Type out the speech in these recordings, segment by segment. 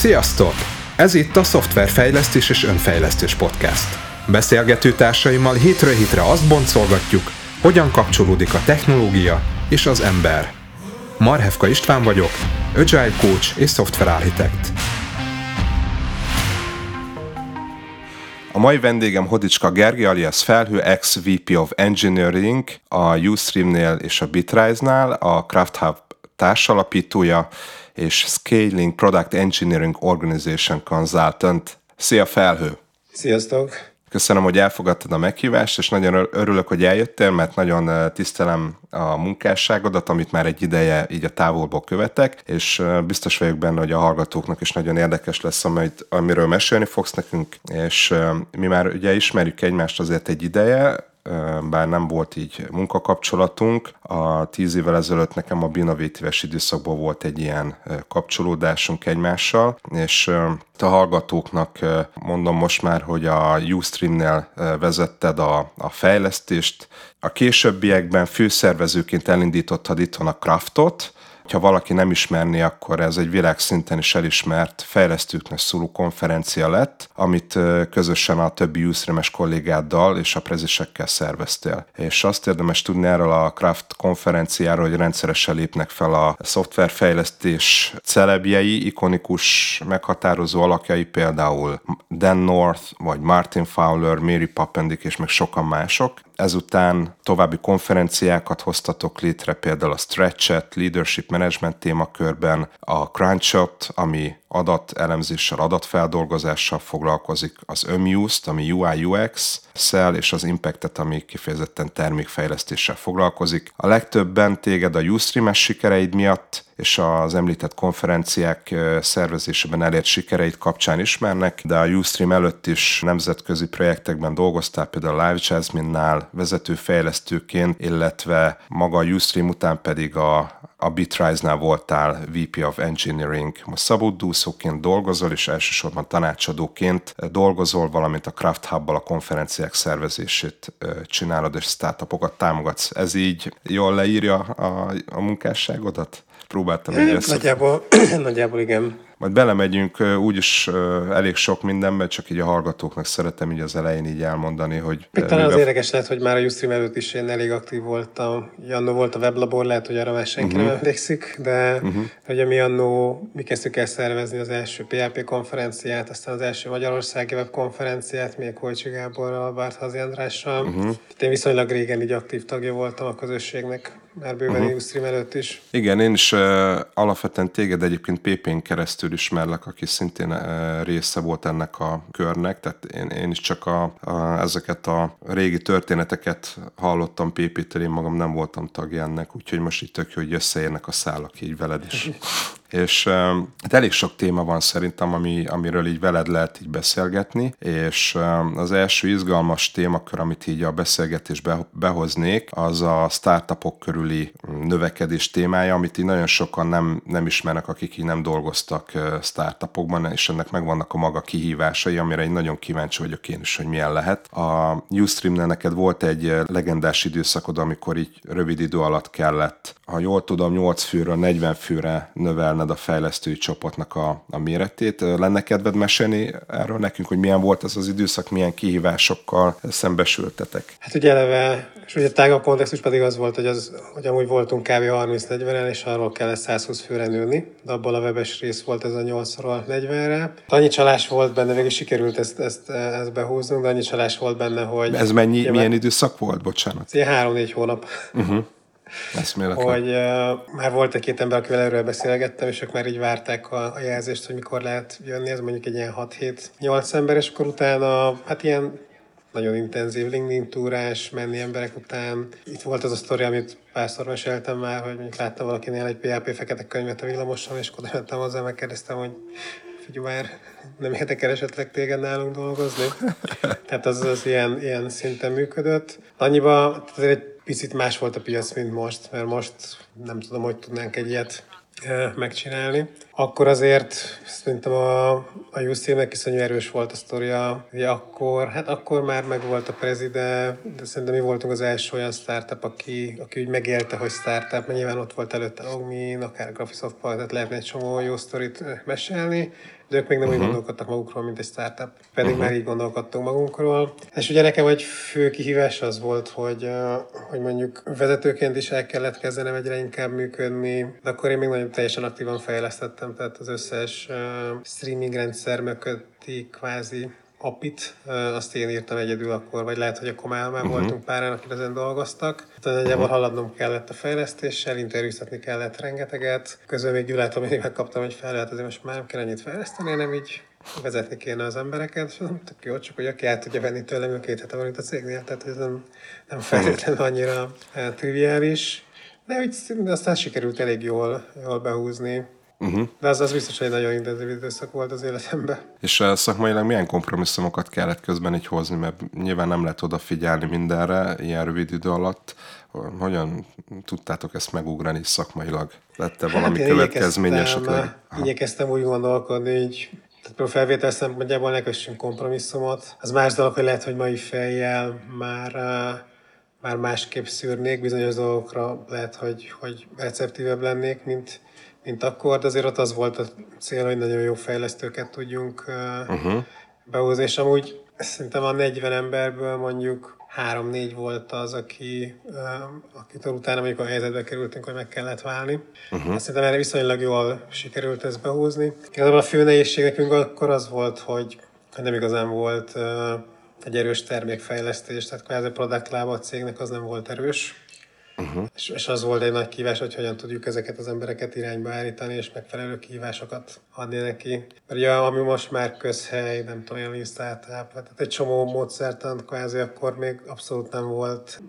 Sziasztok! Ez itt a Szoftverfejlesztés és Önfejlesztés Podcast. Beszélgető társaimmal hétről hétre azt boncolgatjuk, hogyan kapcsolódik a technológia és az ember. Marhevka István vagyok, Agile Coach és Software Architect. A mai vendégem Hodicska Gergi alias Felhő, ex-VP of Engineering a Ustream-nél és a Bitrise-nál, a Craft Hub társalapítója és Scaling Product Engineering Organization Consultant. Szia Felhő! Sziasztok! Köszönöm, hogy elfogadtad a meghívást, és nagyon örülök, hogy eljöttél, mert nagyon tisztelem a munkásságodat, amit már egy ideje így a távolból követek, és biztos vagyok benne, hogy a hallgatóknak is nagyon érdekes lesz, amit, amiről mesélni fogsz nekünk, és mi már ugye ismerjük egymást azért egy ideje, bár nem volt így munkakapcsolatunk. A tíz évvel ezelőtt nekem a binovétíves időszakban volt egy ilyen kapcsolódásunk egymással, és a hallgatóknak mondom most már, hogy a Ustream-nél vezetted a, a fejlesztést. A későbbiekben főszervezőként elindítottad itthon a Craftot, ha valaki nem ismerni, akkor ez egy világszinten is elismert fejlesztőknek szóló konferencia lett, amit közösen a többi Ustream-es kollégáddal és a prezisekkel szerveztél. És azt érdemes tudni erről a Craft konferenciáról, hogy rendszeresen lépnek fel a szoftverfejlesztés celebjei, ikonikus, meghatározó alakjai, például Dan North, vagy Martin Fowler, Mary Papendick és meg sokan mások. Ezután további konferenciákat hoztatok létre, például a Stretchet, Leadership Management témakörben, a Crunchot, ami adatelemzéssel, adatfeldolgozással foglalkozik, az Amused, ami UI UX, Cell és az Impactet, ami kifejezetten termékfejlesztéssel foglalkozik. A legtöbben téged a Ustream-es sikereid miatt és az említett konferenciák szervezésében elért sikereit kapcsán ismernek, de a Ustream előtt is nemzetközi projektekben dolgoztál, például a Live Jasmine-nál vezető fejlesztőként, illetve maga a Ustream után pedig a a Bitrise-nál voltál VP of Engineering, most szabódúszóként dolgozol, és elsősorban tanácsadóként dolgozol, valamint a Craft hub a konferenciák szervezését csinálod, és startupokat támogatsz. Ez így jól leírja a, a munkásságodat? Próbáltam egy Nagyjából, nagyjából igen majd belemegyünk úgyis elég sok mindenbe, csak így a hallgatóknak szeretem így az elején így elmondani, hogy... Még talán az érdekes lehet, hogy már a Ustream előtt is én elég aktív voltam. Jannó volt a weblabor, lehet, hogy arra már senki uh-huh. nem emlékszik, de uh-huh. ugye mi annó, mi kezdtük el szervezni az első PHP konferenciát, aztán az első Magyarországi webkonferenciát, még Hojcsi Gáborral, Bárthazi Andrással. Uh-huh. Én viszonylag régen így aktív tagja voltam a közösségnek már bőven uh-huh. Ustream előtt is. Igen, én is uh, alapvetően téged egyébként PP-n keresztül ismerlek, aki szintén uh, része volt ennek a körnek, tehát én, én is csak a, a, ezeket a régi történeteket hallottam PP-től, én magam nem voltam tagja ennek, úgyhogy most itt tök jó, hogy összeérnek a szálak így veled is. és hát elég sok téma van szerintem, ami, amiről így veled lehet így beszélgetni, és az első izgalmas témakör, amit így a beszélgetésbe behoznék, az a startupok körüli növekedés témája, amit így nagyon sokan nem, nem ismernek, akik így nem dolgoztak startupokban, és ennek megvannak a maga kihívásai, amire én nagyon kíváncsi vagyok én is, hogy milyen lehet. A Ustream-nél neked volt egy legendás időszakod, amikor így rövid idő alatt kellett, ha jól tudom, 8 főről 40 főre növelni növelned a fejlesztői csoportnak a, a méretét. Lenne kedved mesélni erről nekünk, hogy milyen volt ez az időszak, milyen kihívásokkal szembesültetek? Hát ugye eleve, és ugye tágabb kontextus pedig az volt, hogy, az, hogy amúgy voltunk kb. 30-40-en, és arról kellett 120 főre nőni, de abból a webes rész volt ez a 8-ról 40-re. Annyi csalás volt benne, végig sikerült ezt, ezt, ezt behúznunk, de annyi csalás volt benne, hogy... Ez mennyi, milyen időszak volt, bocsánat? Ez 3-4 hónap. Uh-huh. Hogy uh, már volt egy-két ember, akivel erről beszélgettem, és ők már így várták a, a jelzést, hogy mikor lehet jönni, ez mondjuk egy ilyen 6-7-8 ember, és akkor utána, hát ilyen nagyon intenzív LinkedIn túrás, menni emberek után. Itt volt az a sztori, amit párszor meséltem már, hogy mondjuk láttam valakinél egy PHP fekete könyvet a villamoson, és akkor mentem hozzá, megkérdeztem, hogy figyelj már, nem érdekel esetleg téged nálunk dolgozni? Tehát az, az ilyen, ilyen szinten működött. Annyiban azért egy picit más volt a piac, mint most, mert most nem tudom, hogy tudnánk egy ilyet megcsinálni. Akkor azért szerintem a, a UCM-nek iszonyú erős volt a sztoria. Ugye akkor, hát akkor már meg volt a prezide, de szerintem mi voltunk az első olyan startup, aki, aki úgy megélte, hogy startup, mert nyilván ott volt előtte Logmin, akár Graphisoft tehát lehetne egy csomó jó sztorit mesélni, de ők még nem uh-huh. úgy gondolkodtak magukról, mint egy startup, pedig uh-huh. már így gondolkodtunk magunkról. És ugye nekem egy fő kihívás az volt, hogy, hogy mondjuk vezetőként is el kellett kezdenem egyre inkább működni, de akkor én még nagyon teljesen aktívan fejlesztettem, tehát az összes streaming rendszer mögötti kvázi apit, azt én írtam egyedül akkor, vagy lehet, hogy akkor már, már uh-huh. voltunk páran, akik ezen dolgoztak. Tehát nagyjából uh-huh. haladnom kellett a fejlesztéssel, interjúztatni kellett rengeteget. Közben még Gyulától mindig megkaptam, hogy fel lehet, azért most már nem kell ennyit fejleszteni, nem így vezetni kéne az embereket, és mondom, tök jó, csak hogy aki át tudja venni tőlem, ő két hete van itt a cégnél, tehát ez nem, nem feltétlenül annyira triviális. De úgy aztán sikerült elég jól, jól behúzni. Uh-huh. De az, az biztos, hogy egy nagyon intenzív időszak volt az életemben. És uh, szakmailag milyen kompromisszumokat kellett közben így hozni, mert nyilván nem lehet odafigyelni mindenre ilyen rövid idő alatt. Hogyan tudtátok ezt megugrani szakmailag? Lette hát valami hát következmény esetleg? Igyekeztem úgy gondolkodni, hogy tehát a felvétel szempontjából ne kössünk kompromisszumot. Az más dolog, hogy lehet, hogy mai fejjel már uh, már másképp szűrnék, bizonyos dolgokra lehet, hogy, hogy receptívebb lennék, mint, mint akkor, de azért ott az volt a cél, hogy nagyon jó fejlesztőket tudjunk uh-huh. behozni, és amúgy szerintem a 40 emberből mondjuk három-négy volt az, aki, akitől utána mondjuk a helyzetbe kerültünk, hogy meg kellett válni. Uh-huh. Szerintem erre viszonylag jól sikerült ezt behúzni. Igazából a fő nehézség nekünk akkor az volt, hogy nem igazán volt egy erős termékfejlesztés, tehát kvázi a product lába a cégnek az nem volt erős. Uh-huh. És, és az volt egy nagy kívás, hogy hogyan tudjuk ezeket az embereket irányba állítani, és megfelelő kívásokat adni neki. Mert ugye, ami most már közhely, nem tudom, olyan startup, tehát egy csomó módszertan kvázi akkor még abszolút nem volt,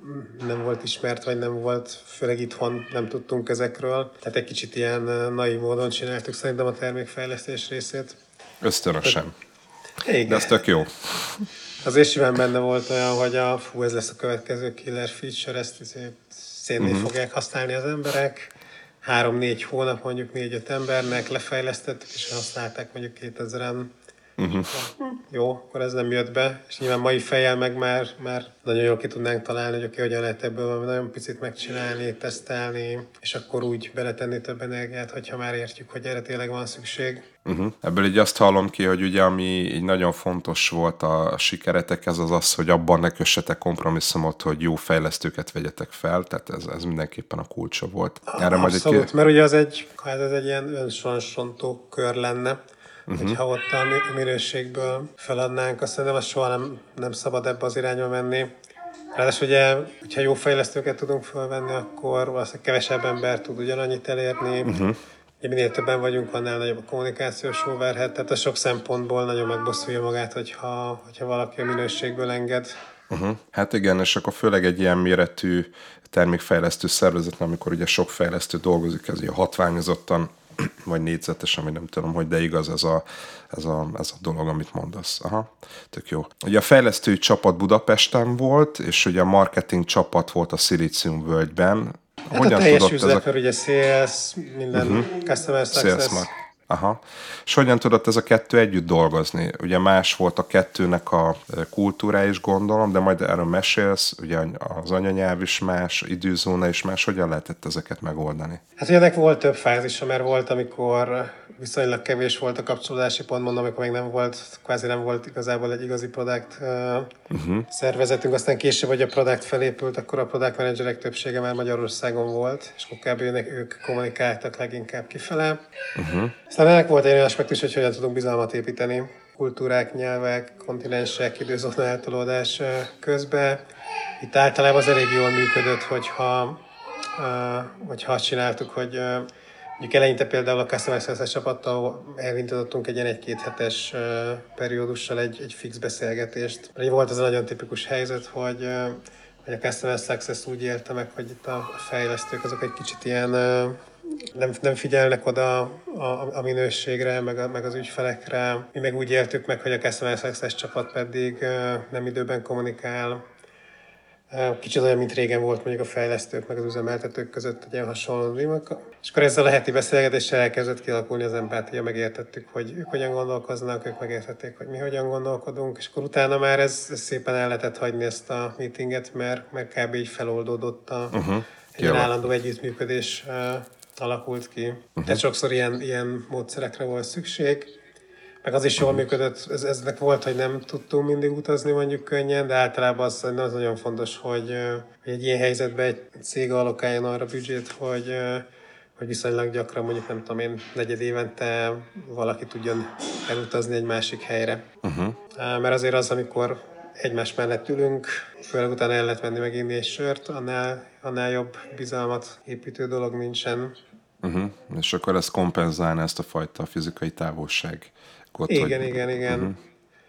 nem volt ismert, vagy nem volt, főleg itthon nem tudtunk ezekről. Tehát egy kicsit ilyen naív módon csináltuk szerintem a termékfejlesztés részét. Ösztönösen. Igen. De ez tök jó. Azért simán benne volt olyan, hogy a, fú, ez lesz a következő killer feature, ezt szénné uh-huh. fogják használni az emberek. Három-négy hónap, mondjuk négy-öt embernek lefejlesztettük, és használták mondjuk 2000-en. Uh-huh. Jó, akkor ez nem jött be, és nyilván mai fejjel meg már, már nagyon jól ki tudnánk találni, hogy oké, hogyan lehet ebből valami nagyon picit megcsinálni, tesztelni, és akkor úgy beletenni több energiát, hogyha már értjük, hogy erre tényleg van szükség. Uh-huh. Ebből így azt hallom ki, hogy ugye ami így nagyon fontos volt a sikeretek, ez az az, hogy abban ne kössetek kompromisszumot, hogy jó fejlesztőket vegyetek fel, tehát ez, ez mindenképpen a kulcsa volt. Erre Abszolút, majd egy... mert ugye az egy, hát ez egy ilyen önsorsrontó kör lenne, uh-huh. hogyha ott a minőségből feladnánk, azt szerintem az soha nem, nem szabad ebbe az irányba menni. Ráadásul ugye, hogyha jó fejlesztőket tudunk felvenni, akkor valószínűleg kevesebb ember tud ugyanannyit elérni, uh-huh Ugye minél többen vagyunk, annál nagyobb a kommunikációs overhead, tehát a sok szempontból nagyon megbosszulja magát, hogyha, hogyha valaki a minőségből enged. Uh-huh. Hát igen, és akkor főleg egy ilyen méretű termékfejlesztő szervezet, amikor ugye sok fejlesztő dolgozik, ez ilyen hatványozottan, vagy négyzetesen, vagy nem tudom, hogy de igaz ez a, ez a, ez a dolog, amit mondasz. Aha, tök jó. Ugye a fejlesztői csapat Budapesten volt, és ugye a marketing csapat volt a Silicium völgyben, Hát Hogyan a teljes üzlet, a... ugye sales, minden uh-huh. customer success. Sales Aha. És hogyan tudott ez a kettő együtt dolgozni? Ugye más volt a kettőnek a kultúrája is gondolom, de majd erről mesélsz, ugye az anyanyelv is más, időzóna is más, hogyan lehetett ezeket megoldani? Hát ugye ennek volt több fázisa, mert volt, amikor viszonylag kevés volt a kapcsolódási pont, mondom, amikor még nem volt, kvázi nem volt igazából egy igazi product uh-huh. szervezetünk, aztán később, hogy a product felépült, akkor a product managerek többsége már Magyarországon volt, és akkor kb. ők kommunikáltak leginkább kifele. Uh-huh. Aztán ennek volt egy olyan aspektus, hogy hogyan tudunk bizalmat építeni kultúrák, nyelvek, kontinensek, időzóna eltolódás közben. Itt általában az elég jól működött, hogyha, hogyha azt csináltuk, hogy Mondjuk eleinte például a Customer Success csapattal elindítottunk egy egy-két hetes periódussal egy, egy fix beszélgetést. Volt az a nagyon tipikus helyzet, hogy hogy a Customer Success úgy élte meg, hogy itt a fejlesztők azok egy kicsit ilyen nem, nem figyelnek oda a, a minőségre, meg, a, meg az ügyfelekre. Mi meg úgy éltük meg, hogy a Customer Success csapat pedig nem időben kommunikál, Kicsit olyan, mint régen volt mondjuk a fejlesztők meg az üzemeltetők között egy ilyen hasonló dinamika. És akkor ezzel a heti beszélgetéssel elkezdett kialakulni az empátia, megértettük, hogy ők hogyan gondolkoznak, ők megértették, hogy mi hogyan gondolkodunk, és akkor utána már ez, ez szépen el lehetett hagyni ezt a meetinget, mert, mert kb. így feloldódott a, uh-huh. egy állandó együttműködés alakult ki. Uh-huh. Tehát sokszor ilyen, ilyen módszerekre volt szükség, meg az is jól működött, ez, eznek volt, hogy nem tudtunk mindig utazni mondjuk könnyen, de általában az, az nagyon fontos, hogy, hogy egy ilyen helyzetben egy cég allokáljon arra büdzsét, hogy, hogy viszonylag gyakran mondjuk nem tudom én, negyed évente valaki tudjon elutazni egy másik helyre. Uh-huh. Mert azért az, amikor egymás mellett ülünk, főleg utána el lehet menni meginni egy sört, annál, annál jobb bizalmat építő dolog nincsen. Uh-huh. És akkor ez kompenzálna ezt a fajta fizikai távolság ott, igen, hogy... igen, igen. Uh-huh.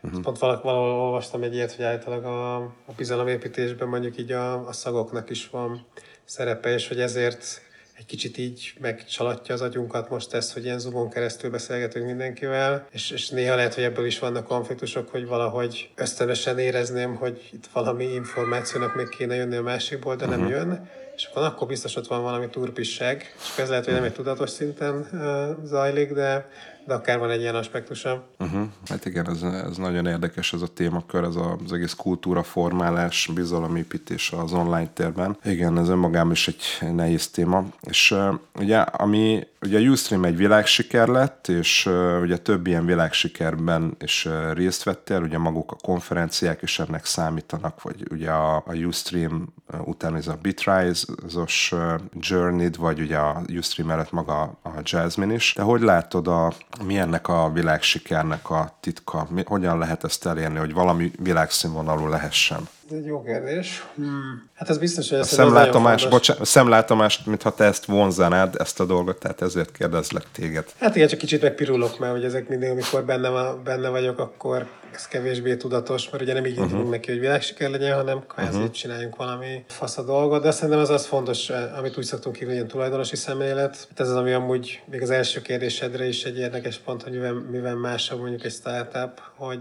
Uh-huh. Pont valahol, valahol olvastam egy ilyet, hogy általában a, a bizalomépítésben mondjuk így a, a szagoknak is van szerepe, és hogy ezért egy kicsit így megcsalatja az agyunkat most ez, hogy ilyen zoomon keresztül beszélgetünk mindenkivel, és, és néha lehet, hogy ebből is vannak konfliktusok, hogy valahogy ösztönösen érezném, hogy itt valami információnak még kéne jönni a másikból, de nem uh-huh. jön, és akkor, akkor biztos ott van valami turpisság, és ez lehet, hogy nem egy tudatos szinten uh, zajlik, de de akár van egy ilyen aspektusa. Uh-huh. Hát igen, ez, ez nagyon érdekes ez a témakör, ez az egész kultúraformálás, bizalomépítés az online térben. Igen, ez önmagában is egy nehéz téma. És uh, ugye, ami ugye a Ustream egy világsiker lett, és uh, ugye több ilyen világsikerben is uh, részt vettél, ugye maguk a konferenciák is ennek számítanak, vagy ugye a, a Ustream uh, után ez a Bitrise-os uh, journey vagy ugye a Ustream mellett maga a Jasmine is. De hogy látod a, mi ennek a világsikernek a titka? Mi, hogyan lehet ezt elérni, hogy valami világszínvonalú lehessen? Ez egy jó kérdés. Hmm. Hát ez biztos, hogy a szemlátomás, bocsánat, a szemlátomást, mintha te ezt vonzanád, ezt a dolgot, tehát ezért kérdezlek téged. Hát igen, csak kicsit megpirulok, mert hogy ezek mindig, amikor benne, van, benne vagyok, akkor ez kevésbé tudatos, mert ugye nem így uh-huh. neki, hogy világsiker legyen, hanem kvázi uh-huh. csináljunk valami fasz a dolgot, de szerintem az az fontos, amit úgy szoktunk hívni, ilyen tulajdonosi szemlélet. Hát ez az, ami amúgy még az első kérdésedre is egy érdekes pont, hogy mivel, mivel másabb mondjuk egy startup, hogy hogy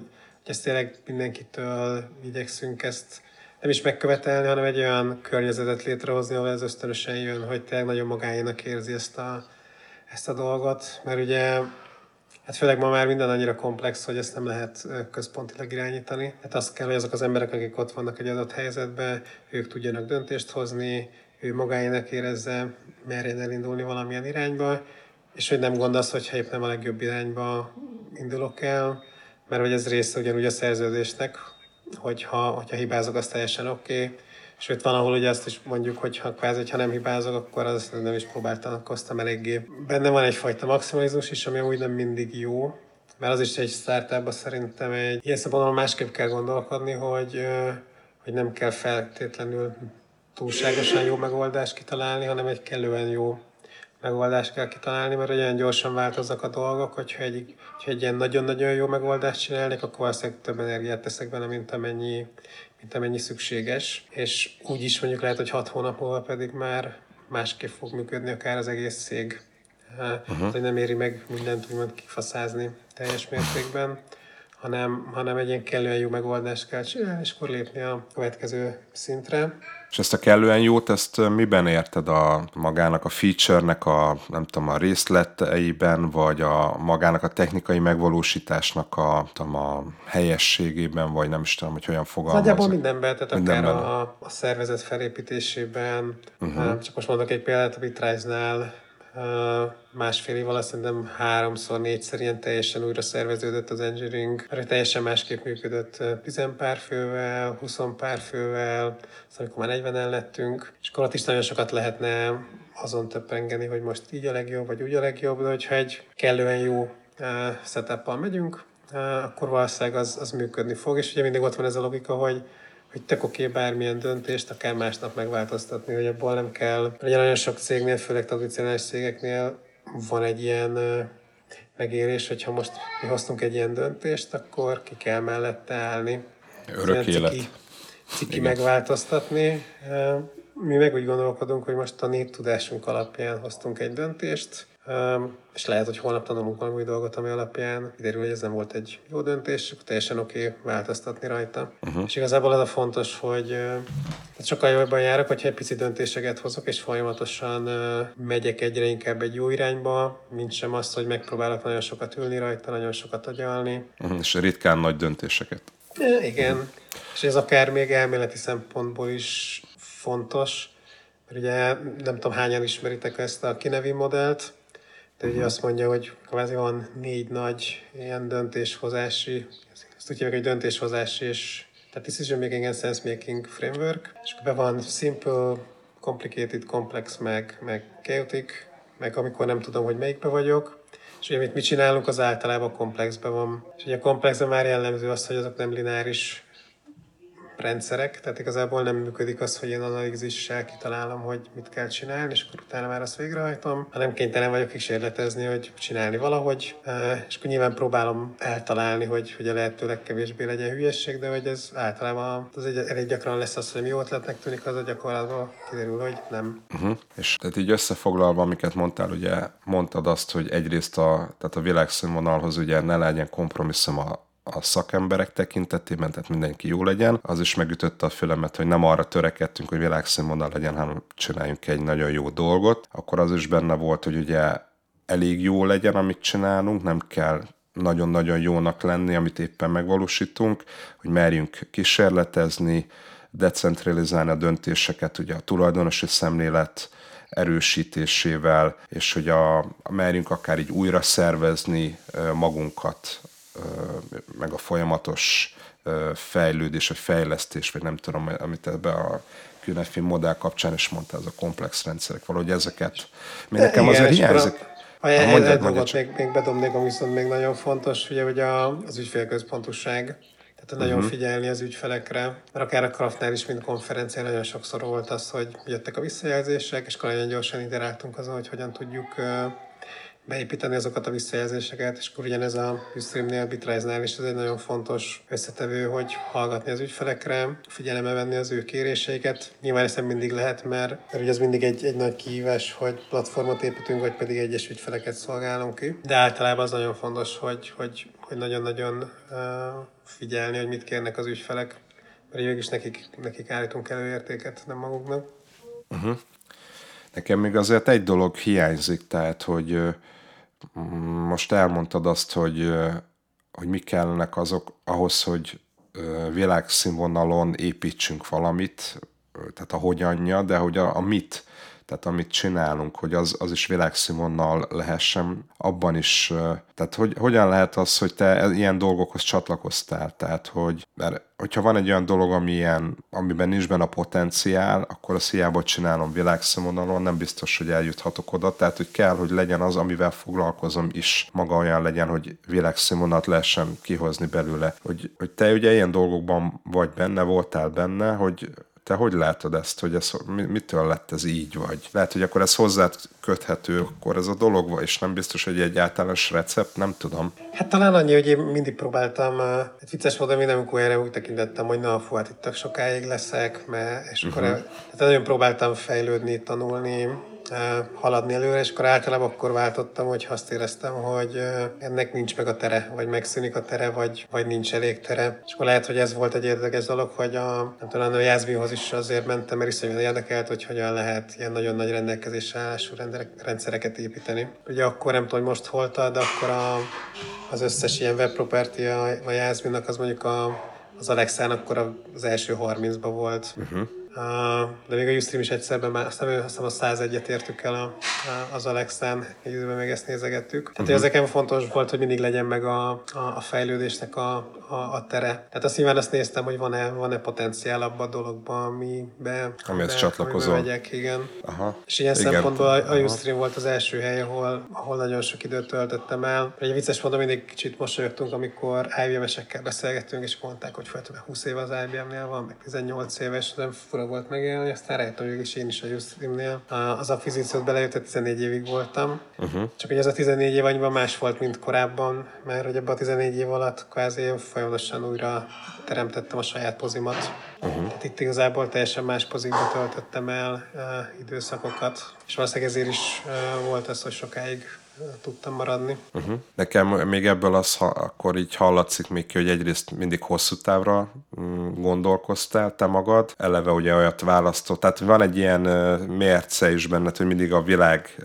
ezt tényleg mindenkitől igyekszünk ezt nem is megkövetelni, hanem egy olyan környezetet létrehozni, ahol ez ösztönösen jön, hogy tényleg nagyon magáénak érzi ezt a, ezt a dolgot, mert ugye Hát főleg ma már minden annyira komplex, hogy ezt nem lehet központilag irányítani. Hát azt kell, hogy azok az emberek, akik ott vannak egy adott helyzetben, ők tudjanak döntést hozni, ő magáénak érezze, merjen elindulni valamilyen irányba, és hogy nem gond az, hogyha épp nem a legjobb irányba indulok el, mert hogy ez része ugyanúgy a szerződésnek, hogyha, hogyha hibázok, az teljesen oké. Okay. Sőt, van, ahol ugye azt is mondjuk, hogy ha, kvázi, ha nem hibázok, akkor az nem is próbáltalkoztam eléggé. Benne van egyfajta maximalizmus is, ami úgy nem mindig jó, mert az is egy startupban szerintem egy ilyen szabadon másképp kell gondolkodni, hogy, hogy nem kell feltétlenül túlságosan jó megoldást kitalálni, hanem egy kellően jó megoldást kell kitalálni, mert olyan gyorsan változnak a dolgok, hogyha egy, hogyha egy ilyen nagyon-nagyon jó megoldást csinálnék, akkor valószínűleg több energiát teszek benne, mint amennyi, mint amennyi szükséges. És úgy is mondjuk lehet, hogy hat hónap múlva pedig már másképp fog működni akár az egész cég. Uh-huh. Hogy nem éri meg mindent úgymond kifaszázni teljes mértékben, hanem, hanem egy ilyen kellően jó megoldást kell csinálni, és akkor lépni a következő szintre. És ezt a kellően jót, ezt miben érted a magának a feature-nek a, nem tudom, a részleteiben, vagy a magának a technikai megvalósításnak a, tudom, a helyességében, vagy nem is tudom, hogy hogyan fogalmazok. Nagyjából mindenben, tehát mindenben. akár a, a szervezet felépítésében, uh-huh. csak most mondok egy példát, a Bitrise-nál másfél év alatt szerintem háromszor, négyszer ilyen teljesen újra szerveződött az engineering, mert teljesen másképp működött 10 pár fővel, 20 pár fővel, aztán amikor már 40-en lettünk, és akkor ott is nagyon sokat lehetne azon töprengeni, hogy most így a legjobb, vagy úgy a legjobb, de hogyha egy kellően jó setup megyünk, akkor valószínűleg az, az működni fog, és ugye mindig ott van ez a logika, hogy hogy tök oké okay, bármilyen döntést akár másnap megváltoztatni, hogy abból nem kell. Ugye nagyon sok cégnél, főleg tradicionális cégeknél van egy ilyen megérés, hogy ha most mi hoztunk egy ilyen döntést, akkor ki kell mellette állni. Örök élet. Ciki, ciki megváltoztatni. Mi meg úgy gondolkodunk, hogy most a tudásunk alapján hoztunk egy döntést, és lehet, hogy holnap tanulunk valami új dolgot, ami alapján kiderül, hogy ez nem volt egy jó döntés, teljesen oké okay változtatni rajta. Uh-huh. És igazából az a fontos, hogy uh, sokkal jobban járok, hogyha egy pici döntéseket hozok, és folyamatosan uh, megyek egyre inkább egy jó irányba, mint sem azt, hogy megpróbálok nagyon sokat ülni rajta, nagyon sokat agyalni. Uh-huh. És ritkán nagy döntéseket. E, igen. És ez akár még elméleti szempontból is fontos, mert ugye nem tudom hányan ismeritek ezt a Kinevi modellt, de ugye azt mondja, hogy kvázi van négy nagy ilyen döntéshozási, ezt úgy hívják, hogy döntéshozási és tehát decision making and sense making framework, és be van simple, complicated, complex, meg, meg chaotic, meg amikor nem tudom, hogy melyikbe vagyok, és ugye amit mi csinálunk, az általában komplexbe van. És ugye a komplexben már jellemző az, hogy azok nem lineáris rendszerek, tehát igazából nem működik az, hogy én analízissel kitalálom, hogy mit kell csinálni, és akkor utána már azt végrehajtom, hanem kénytelen vagyok kísérletezni, hogy csinálni valahogy, és akkor nyilván próbálom eltalálni, hogy, hogy a lehető legkevésbé legyen hülyesség, de hogy ez általában az egy, elég gyakran lesz az, hogy mi ötletnek tűnik, az a gyakorlatban kiderül, hogy nem. Uh-huh. És tehát így összefoglalva, amiket mondtál, ugye mondtad azt, hogy egyrészt a, tehát a világszínvonalhoz ugye ne legyen kompromisszum a a szakemberek tekintetében, tehát mindenki jó legyen. Az is megütötte a fülemet, hogy nem arra törekedtünk, hogy világszínvonal legyen, hanem csináljunk egy nagyon jó dolgot. Akkor az is benne volt, hogy ugye elég jó legyen, amit csinálunk, nem kell nagyon-nagyon jónak lenni, amit éppen megvalósítunk, hogy merjünk kísérletezni, decentralizálni a döntéseket, ugye a tulajdonosi szemlélet erősítésével, és hogy a, merjünk akár így újra szervezni magunkat meg a folyamatos fejlődés, vagy fejlesztés, vagy nem tudom, amit ebbe a QNFI modell kapcsán is mondta, ez a komplex rendszerek, valahogy ezeket. Mi nekem azért hiányzik. A, a, a egy dolgot még, még bedobnék, ami viszont még nagyon fontos, ugye, hogy a, az ügyfélközpontúság. Tehát nagyon uh-huh. figyelni az ügyfelekre, mert akár a Kraftnál is, mint konferencián nagyon sokszor volt az, hogy jöttek a visszajelzések, és akkor nagyon gyorsan iteráltunk azon, hogy hogyan tudjuk beépíteni azokat a visszajelzéseket, és akkor ugyanez a Ustream-nél, Bitrise-nál is ez egy nagyon fontos összetevő, hogy hallgatni az ügyfelekre, figyelembe venni az ő kéréseiket. Nyilván ezt nem mindig lehet, mert, mert ugye az mindig egy, egy nagy kihívás, hogy platformot építünk, vagy pedig egyes ügyfeleket szolgálunk ki. De általában az nagyon fontos, hogy, hogy, hogy nagyon-nagyon uh, figyelni, hogy mit kérnek az ügyfelek, mert végig is nekik, nekik állítunk előértéket, nem maguknak. Uh-huh. Nekem még azért egy dolog hiányzik, tehát, hogy most elmondtad azt, hogy, hogy mi kellenek azok ahhoz, hogy világszínvonalon építsünk valamit, tehát a hogyanja, de hogy a, a mit tehát amit csinálunk, hogy az, az is világszínvonnal lehessen, abban is, tehát hogy, hogyan lehet az, hogy te ilyen dolgokhoz csatlakoztál, tehát hogy, mert hogyha van egy olyan dolog, ami ilyen, amiben nincs benne a potenciál, akkor azt hiába csinálom világszínvonalon, nem biztos, hogy eljuthatok oda, tehát hogy kell, hogy legyen az, amivel foglalkozom is, maga olyan legyen, hogy világszínvonalat lehessen kihozni belőle. Hogy, hogy te ugye ilyen dolgokban vagy benne, voltál benne, hogy te hogy látod ezt, hogy ez, mitől lett ez így, vagy lehet, hogy akkor ez hozzád köthető, akkor ez a dolog, és nem biztos, hogy egy általános recept, nem tudom. Hát talán annyi, hogy én mindig próbáltam, egy vicces volt, minden amikor erre úgy tekintettem, hogy na, fú, hát itt sokáig leszek, mert, és akkor uh-huh. hát nagyon próbáltam fejlődni, tanulni, haladni előre, és akkor általában akkor váltottam, hogy azt éreztem, hogy ennek nincs meg a tere, vagy megszűnik a tere, vagy, vagy nincs elég tere. És akkor lehet, hogy ez volt egy érdekes dolog, hogy a, nem tudom, a Jászbíhoz is azért mentem, mert iszonyúan érdekelt, hogy hogyan lehet ilyen nagyon nagy rendelkezésre állású rendszereket építeni. Ugye akkor nem tudom, hogy most hol de akkor a, az összes ilyen web property a, a Jászbínak az mondjuk a, az Alexán akkor az első 30-ban volt. Uh-huh de még a Ustream is egyszerben már, aztán azt hiszem a 101-et értük el a, az Alexán, egy időben még ezt nézegettük. Tehát uh-huh. ezeken fontos volt, hogy mindig legyen meg a, a, a fejlődésnek a, a, a tere. Tehát azt nyilván azt néztem, hogy van-e, van-e potenciál abban a dologban, amibe, amihez csatlakozom. Megyek, igen. Aha. És ilyen igen. szempontból a, a Ustream volt az első hely, ahol, ahol nagyon sok időt töltöttem el. Egy vicces mondom, mindig kicsit mosolyogtunk, amikor IBM-esekkel beszélgettünk, és mondták, hogy folyton 20 éve az IBM-nél van, meg 18 éves, nem fura fura volt megélni, aztán rájöttem, is én is a Ustream-nél. Az akvizíciót belejött, 14 évig voltam. Uh-huh. Csak hogy ez a 14 év annyiban más volt, mint korábban, mert hogy ebben a 14 év alatt kvázi folyamatosan újra teremtettem a saját pozimat. Uh-huh. Tehát itt igazából teljesen más pozícióba töltöttem el uh, időszakokat, és valószínűleg ezért is uh, volt ez, hogy sokáig tudtam maradni. Uh-huh. Nekem még ebből az, ha akkor így hallatszik még ki, hogy egyrészt mindig hosszú távra mm, gondolkoztál te magad, eleve ugye olyat választott, tehát van egy ilyen mérce is benned, hogy mindig a világ,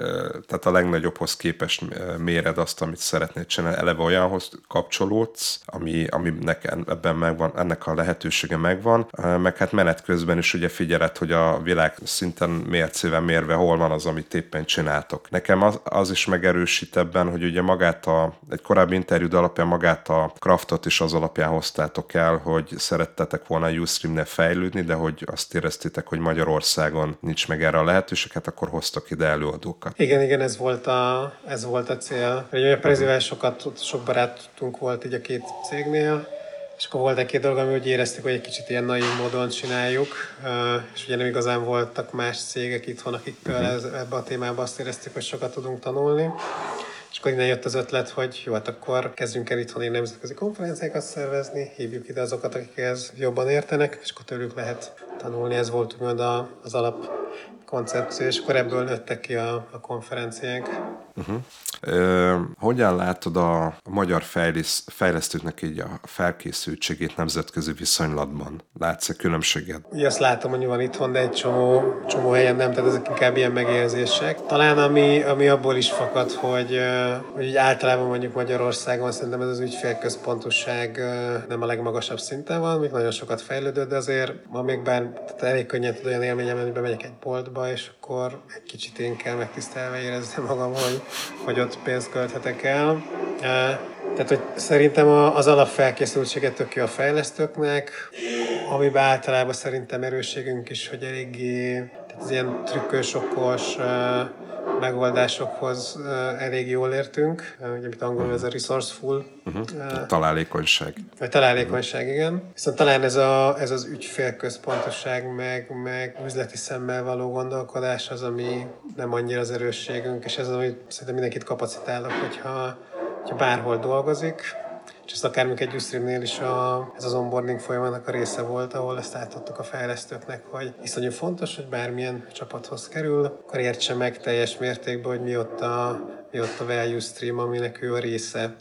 tehát a legnagyobbhoz képest méred azt, amit szeretnéd csinálni, eleve olyanhoz kapcsolódsz, ami, ami nekem ebben megvan, ennek a lehetősége megvan, meg hát menet közben is ugye figyeled, hogy a világ szinten mércével mérve hol van az, amit éppen csináltok. Nekem az, az is megerősít, erősít ebben, hogy ugye magát a, egy korábbi interjúd alapján magát a craftot is az alapján hoztátok el, hogy szerettetek volna Ustream-nél fejlődni, de hogy azt éreztétek, hogy Magyarországon nincs meg erre a lehetőség, hát akkor hoztak ide előadókat. Igen, igen, ez volt a, ez volt a cél. Ugye a Prezivel sokat, sok barátunk volt így a két cégnél, és akkor volt egy-két dolog, ami úgy éreztük, hogy egy kicsit ilyen naív módon csináljuk, és ugye nem igazán voltak más cégek itthon, akikkel uh-huh. ebbe a témába azt éreztük, hogy sokat tudunk tanulni. És akkor innen jött az ötlet, hogy jó, hát akkor kezdjünk el itthon nemzetközi konferenciákat szervezni, hívjuk ide azokat, akik ez jobban értenek, és akkor tőlük lehet tanulni. Ez volt úgymond az alap koncepció, és akkor ebből nőttek ki a, a konferenciánk. Uh-huh. Ö, hogyan látod a, magyar fejlesz, fejlesztőknek így a felkészültségét nemzetközi viszonylatban? Látsz-e különbséget? Ugye azt látom, hogy van itthon, de egy csomó, csomó helyen nem, tehát ezek inkább ilyen megérzések. Talán ami, ami abból is fakad, hogy, hogy általában mondjuk Magyarországon szerintem ez az ügyfélközpontosság nem a legmagasabb szinten van, még nagyon sokat fejlődött, de azért ma még bár tehát elég könnyen tud olyan élményem, hogy bemegyek egy boltba, és akkor egy kicsit én kell megtisztelve érezni magam, hogy, hogy ott pénzt költhetek el. Tehát, hogy szerintem az alapfelkészültséget tök jó a fejlesztőknek, amiben általában szerintem erősségünk is, hogy eléggé az ilyen trükkös, okos megoldásokhoz elég jól értünk, ugye, amit angolul ez a resourceful. Uh-huh. Találékonyság. Vagy találékonyság, igen. Viszont talán ez, a, ez az ügyfélközpontosság, meg, meg üzleti szemmel való gondolkodás az, ami nem annyira az erősségünk, és ez az, amit szerintem mindenkit kapacitálok, hogyha, hogyha bárhol dolgozik, és ez akár egy Ustream-nél is a, ez az onboarding folyamatnak a része volt, ahol ezt átadtuk a fejlesztőknek, hogy iszonyú fontos, hogy bármilyen csapathoz kerül, akkor értse meg teljes mértékben, hogy mi ott a, mi ott a value stream, aminek ő a része.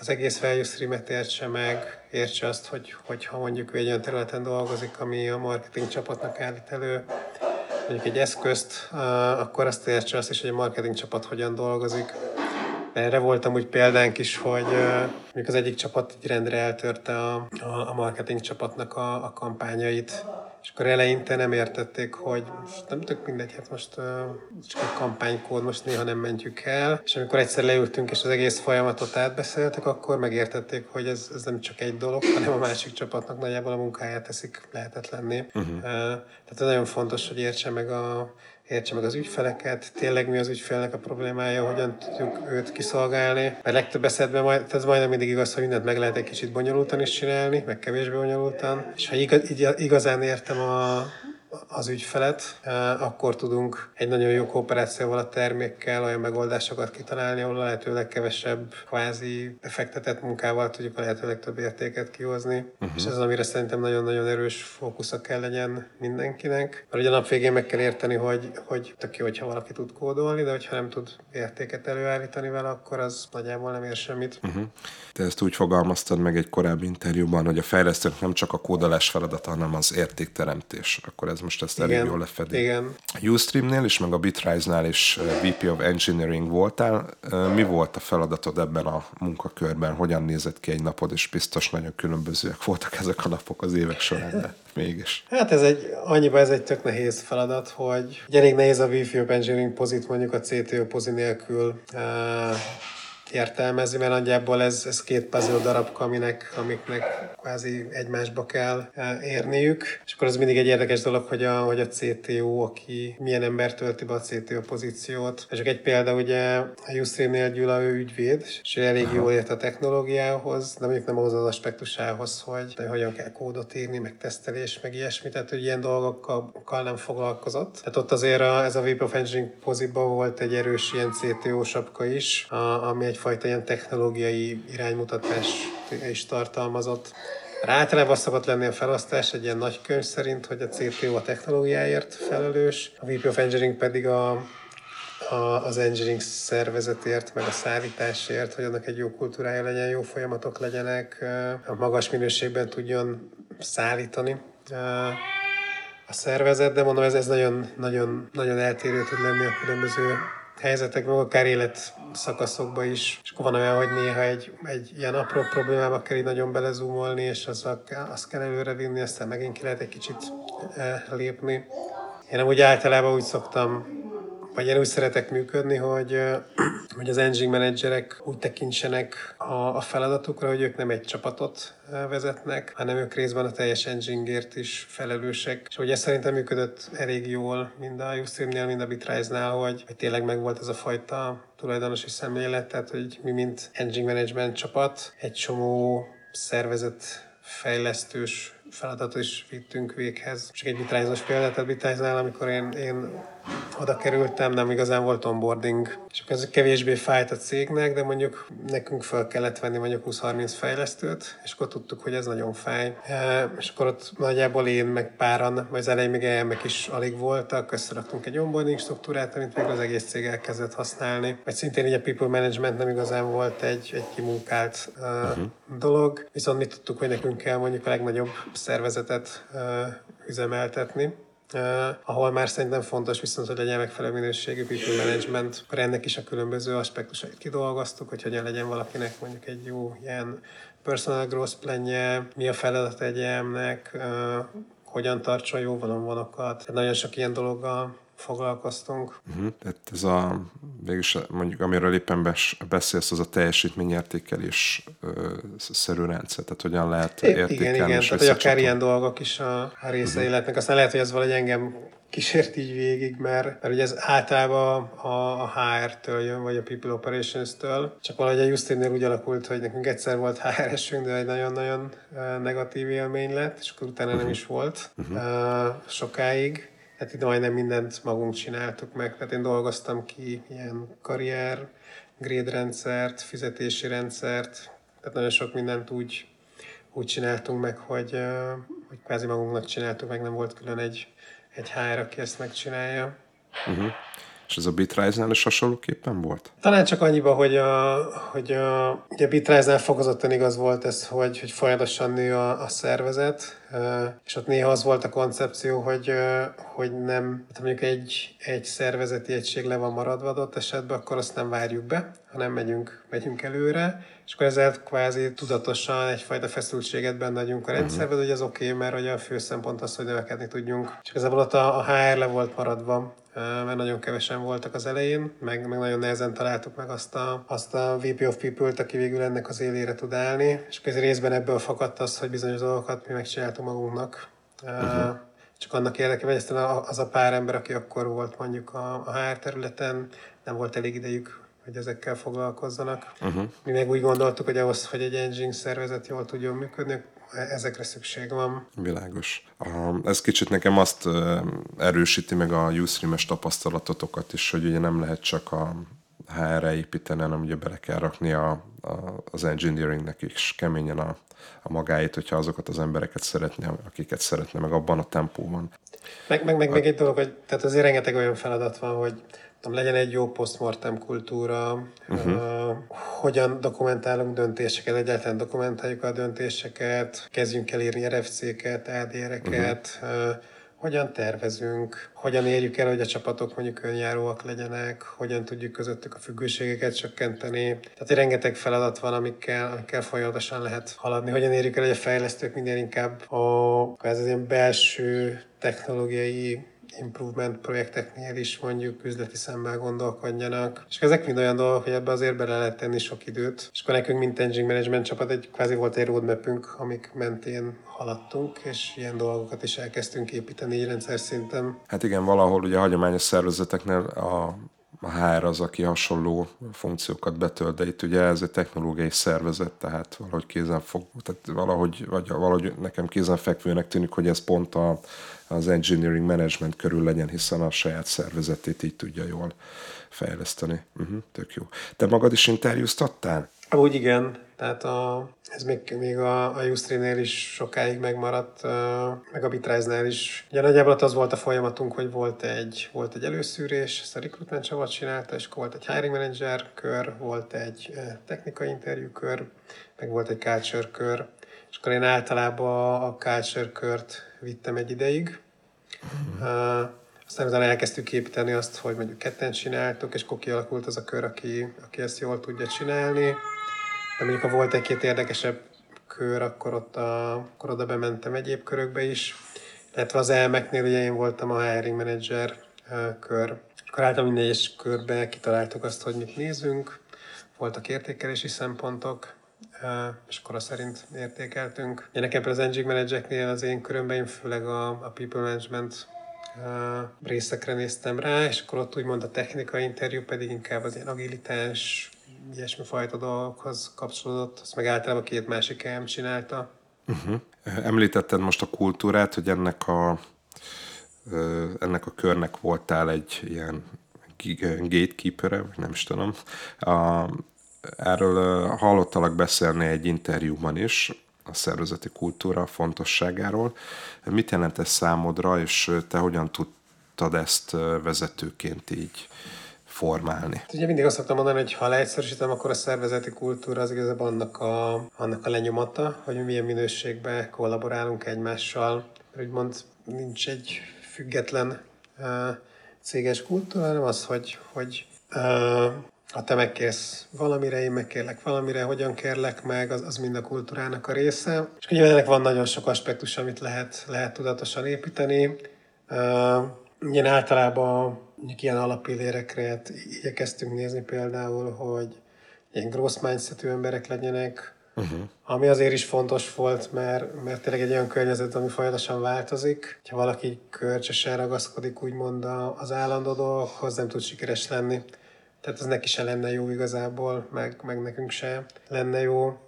Az egész value streamet értse meg, értse azt, hogy, hogy ha mondjuk ő egy olyan területen dolgozik, ami a marketing csapatnak állít elő, mondjuk egy eszközt, akkor azt értse azt is, hogy a marketing csapat hogyan dolgozik, erre voltam úgy példánk is, hogy mondjuk az egyik csapat egy rendre eltörte a, a, a marketing csapatnak a, a kampányait, és akkor eleinte nem értették, hogy most nem tök mindegy, hát most uh, csak egy kampánykód, most néha nem mentjük el. És amikor egyszer leültünk, és az egész folyamatot átbeszéltek, akkor megértették, hogy ez, ez nem csak egy dolog, hanem a másik csapatnak nagyjából a munkáját teszik lehetetlenné. Uh-huh. Uh, tehát ez nagyon fontos, hogy értse meg a értse meg az ügyfeleket, tényleg mi az ügyfélnek a problémája, hogyan tudjuk őt kiszolgálni. Mert legtöbb esetben majd, ez majdnem mindig igaz, hogy mindent meg lehet egy kicsit bonyolultan is csinálni, meg kevésbé bonyolultan. És ha igaz, igazán értem a, az ügyfelet, akkor tudunk egy nagyon jó kooperációval a termékkel olyan megoldásokat kitalálni, ahol a lehető legkevesebb kvázi befektetett munkával tudjuk a lehető legtöbb értéket kihozni. Uh-huh. És ez az, amire szerintem nagyon-nagyon erős fókusza kell legyen mindenkinek. Mert ugye a nap végén meg kell érteni, hogy, hogy tök jó, hogyha valaki tud kódolni, de hogyha nem tud értéket előállítani vele, akkor az nagyjából nem ér semmit. Uh-huh. Te ezt úgy fogalmaztad meg egy korábbi interjúban, hogy a fejlesztők nem csak a kódolás feladata, hanem az értékteremtés. Akkor ez most ezt elég jól lefedi. Igen. Ustream-nél is, meg a Bitrise-nál is VP of Engineering voltál. Mi volt a feladatod ebben a munkakörben? Hogyan nézett ki egy napod, és biztos nagyon különbözőek voltak ezek a napok az évek során, de mégis. Hát ez egy, annyiban ez egy tök nehéz feladat, hogy elég nehéz a VP of Engineering pozit mondjuk a CTO pozi nélkül értelmezni, mert nagyjából ez, ez két puzzle darabka, aminek, amiknek kvázi egymásba kell e, érniük. És akkor az mindig egy érdekes dolog, hogy a, hogy a CTO, aki milyen ember tölti be a CTO pozíciót. És csak egy példa, ugye a Ustream-nél Gyula ő ügyvéd, és elég jól ért a technológiához, de mondjuk nem ahhoz az aspektusához, hogy de hogyan kell kódot írni, meg tesztelés, meg ilyesmi, tehát hogy ilyen dolgokkal nem foglalkozott. Tehát ott azért a, ez a VP of Engineering poziba volt egy erős ilyen CTO sapka is, a, ami egy egyfajta ilyen technológiai iránymutatás is tartalmazott. Általában szokott lenni a felosztás egy ilyen nagy könyv szerint, hogy a CTO a technológiáért felelős, a VP of Engineering pedig a, a, az engineering szervezetért, meg a szállításért, hogy annak egy jó kultúrája legyen, jó folyamatok legyenek, a magas minőségben tudjon szállítani a szervezet, de mondom, ez, ez nagyon, nagyon, nagyon eltérő tud lenni a különböző helyzetekben, akár élet szakaszokban is. És akkor van olyan, hogy néha egy, egy ilyen apró problémába kell így nagyon belezúmolni, és az azt kell előre vinni, aztán megint ki lehet egy kicsit eh, lépni. Én amúgy általában úgy szoktam vagy én úgy szeretek működni, hogy, hogy az engine menedzserek úgy tekintsenek a, a feladatukra, hogy ők nem egy csapatot vezetnek, hanem ők részben a teljes engine is felelősek. És ugye szerintem működött elég jól, mind a Ustream-nél, mind a Bitrise-nál, hogy, hogy tényleg megvolt ez a fajta tulajdonosi szemlélet, tehát hogy mi, mint engine management csapat, egy csomó szervezet fejlesztős feladatot is vittünk véghez. Csak egy vitrájzos példát, vitrájznál, amikor én, én oda kerültem, nem igazán volt onboarding, és ez kevésbé fájt a cégnek, de mondjuk nekünk fel kellett venni mondjuk 20-30 fejlesztőt, és akkor tudtuk, hogy ez nagyon fáj. E, és akkor ott nagyjából én, meg páran, vagy az elején még elmek is alig voltak, összeraktunk egy onboarding struktúrát, amit még az egész cég elkezdett használni. Vagy szintén így a people management nem igazán volt egy, egy kimunkált uh, uh-huh. dolog, viszont mi tudtuk, hogy nekünk kell mondjuk a legnagyobb szervezetet üzemeltetni ahol már szerintem fontos viszont, hogy legyen megfelelő minőségű people management, akkor ennek is a különböző aspektusait kidolgoztuk, hogy hogyan legyen valakinek mondjuk egy jó ilyen personal growth planje, mi a feladat egy EM-nek, uh, hogyan tartson jó. Tehát nagyon sok ilyen dologgal foglalkoztunk. Uh-huh. Tehát ez a, végülis mondjuk amiről éppen beszélsz, az a teljesítményértékelés szerű rendszer, tehát hogyan lehet értékelni Igen, igen, tehát hogy akár ilyen dolgok is a, a részei uh-huh. lehetnek. Aztán lehet, hogy ez valahogy engem kísért így végig, mert, mert ugye ez általában a, a HR-től jön, vagy a People Operations-től. Csak valahogy a Justinnél úgy alakult, hogy nekünk egyszer volt HR-esünk, de egy nagyon-nagyon negatív élmény lett, és akkor utána uh-huh. nem is volt uh-huh. uh, sokáig hát itt majdnem mindent magunk csináltuk meg. Tehát én dolgoztam ki ilyen karrier, grade rendszert, fizetési rendszert, tehát nagyon sok mindent úgy, úgy csináltunk meg, hogy, hogy kvázi magunknak csináltuk, meg nem volt külön egy, egy HR, aki ezt megcsinálja. Uh-huh. És ez a Bitrise-nál is hasonlóképpen volt? Talán csak annyiba, hogy a, hogy a, ugye a Bitrise-nál fokozottan igaz volt ez, hogy, hogy folyamatosan nő a, a szervezet, és ott néha az volt a koncepció, hogy, hogy nem, hát mondjuk egy, egy szervezeti egység le van maradva adott esetben, akkor azt nem várjuk be, hanem megyünk, megyünk előre, és akkor ezzel kvázi tudatosan egyfajta feszültséget benne adjunk a rendszerbe, uh-huh. hogy az oké, okay, mert hogy a fő szempont az, hogy növekedni tudjunk. És igazából ott a, a HR le volt maradva, mert nagyon kevesen voltak az elején, meg, meg nagyon nehezen találtuk meg azt a, azt a VP of People-t, aki végül ennek az élére tud állni, és ez részben ebből fakadt az, hogy bizonyos dolgokat mi megcsináltunk magunknak. Uh-huh. Csak annak érdekében, hogy az a pár ember, aki akkor volt mondjuk a, a HR területen, nem volt elég idejük hogy ezekkel foglalkozzanak. Uh-huh. Mi meg úgy gondoltuk, hogy ahhoz, hogy egy engine szervezet jól tudjon működni, ezekre szükség van. Világos. Ez kicsit nekem azt erősíti meg a Ustream-es tapasztalatotokat is, hogy ugye nem lehet csak a HR-re építeni, hanem ugye bele kell rakni a, a, az engineeringnek is keményen a, a magáit, hogyha azokat az embereket szeretné, akiket szeretne, meg abban a tempóban. Meg, meg, meg a... még egy dolog, hogy tehát azért rengeteg olyan feladat van, hogy tudom, legyen egy jó postmortem kultúra, uh-huh. uh, hogyan dokumentálunk döntéseket, egyáltalán dokumentáljuk a döntéseket, kezdjünk el írni RFC-ket, ADR-eket, uh-huh. uh, hogyan tervezünk, hogyan érjük el, hogy a csapatok mondjuk önjáróak legyenek, hogyan tudjuk közöttük a függőségeket csökkenteni. Tehát rengeteg feladat van, amikkel, amikkel folyamatosan lehet haladni. Hogyan érjük el, hogy a fejlesztők minden inkább a, ez ilyen belső technológiai improvement projekteknél is mondjuk üzleti szemmel gondolkodjanak. És ezek mind olyan dolgok, hogy ebbe azért bele lehet tenni sok időt. És akkor nekünk, mint engine management csapat, egy kvázi volt egy roadmapünk, amik mentén haladtunk, és ilyen dolgokat is elkezdtünk építeni így rendszer szinten. Hát igen, valahol ugye a hagyományos szervezeteknél a a HR az, aki hasonló funkciókat betölt, de itt ugye ez egy technológiai szervezet, tehát valahogy kézenfog, tehát valahogy, vagy valahogy nekem kézenfekvőnek tűnik, hogy ez pont a, az engineering management körül legyen, hiszen a saját szervezetét így tudja jól fejleszteni. Uh-huh, tök jó. Te magad is interjúztattál? Úgy igen, tehát a, ez még, még a, a Ustream-nél is sokáig megmaradt, meg a Bitrise-nál is. Ugye nagyjából az volt a folyamatunk, hogy volt egy, volt egy előszűrés, ezt a recruitment csapat csinálta, és volt egy hiring manager kör, volt egy technikai interjú kör, meg volt egy culture kör, és akkor én általában a culture kört vittem egy ideig. Mm. Uh, aztán utána elkezdtük építeni azt, hogy mondjuk ketten csináltuk, és akkor kialakult az a kör, aki, aki ezt jól tudja csinálni. De mondjuk, ha volt egy-két érdekesebb kör, akkor, ott a, akkor oda bementem egyéb körökbe is. Illetve az elmeknél ugye én voltam a hiring manager kör. Akkor általában minden egyes körbe kitaláltuk azt, hogy mit nézünk. Voltak értékelési szempontok, és akkor azt szerint értékeltünk. Én nekem az Engine Managernél az én körömben én főleg a, a People Management részekre néztem rá, és akkor ott úgymond a technikai interjú pedig inkább az ilyen agilitás, ilyesmi fajta dolgokhoz kapcsolódott, azt meg általában két másik elm csinálta. Uh-huh. Említetted most a kultúrát, hogy ennek a, ennek a körnek voltál egy ilyen gatekeeper vagy nem is tudom. A, erről hallottalak beszélni egy interjúban is, a szervezeti kultúra fontosságáról. Mit jelent ez számodra, és te hogyan tudtad ezt vezetőként így formálni. Hát ugye mindig azt szoktam mondani, hogy ha leegyszerűsítem, akkor a szervezeti kultúra az igazából annak a, annak a lenyomata, hogy milyen minőségben kollaborálunk egymással. Úgymond nincs egy független uh, céges kultúra, hanem az, hogy, hogy uh, ha te megkérsz valamire, én megkérlek valamire, hogyan kérlek meg, az, az mind a kultúrának a része. És ugye ennek van nagyon sok aspektus, amit lehet, lehet tudatosan építeni. Uh, ilyen általában ilyen alapillérekre igyekeztünk nézni például, hogy ilyen grossz mindsetű emberek legyenek, uh-huh. ami azért is fontos volt, mert, mert tényleg egy olyan környezet, ami folyamatosan változik. Ha valaki kölcsösen ragaszkodik úgymond az állandó dolgokhoz, nem tud sikeres lenni. Tehát az neki se lenne jó igazából, meg, meg nekünk se lenne jó.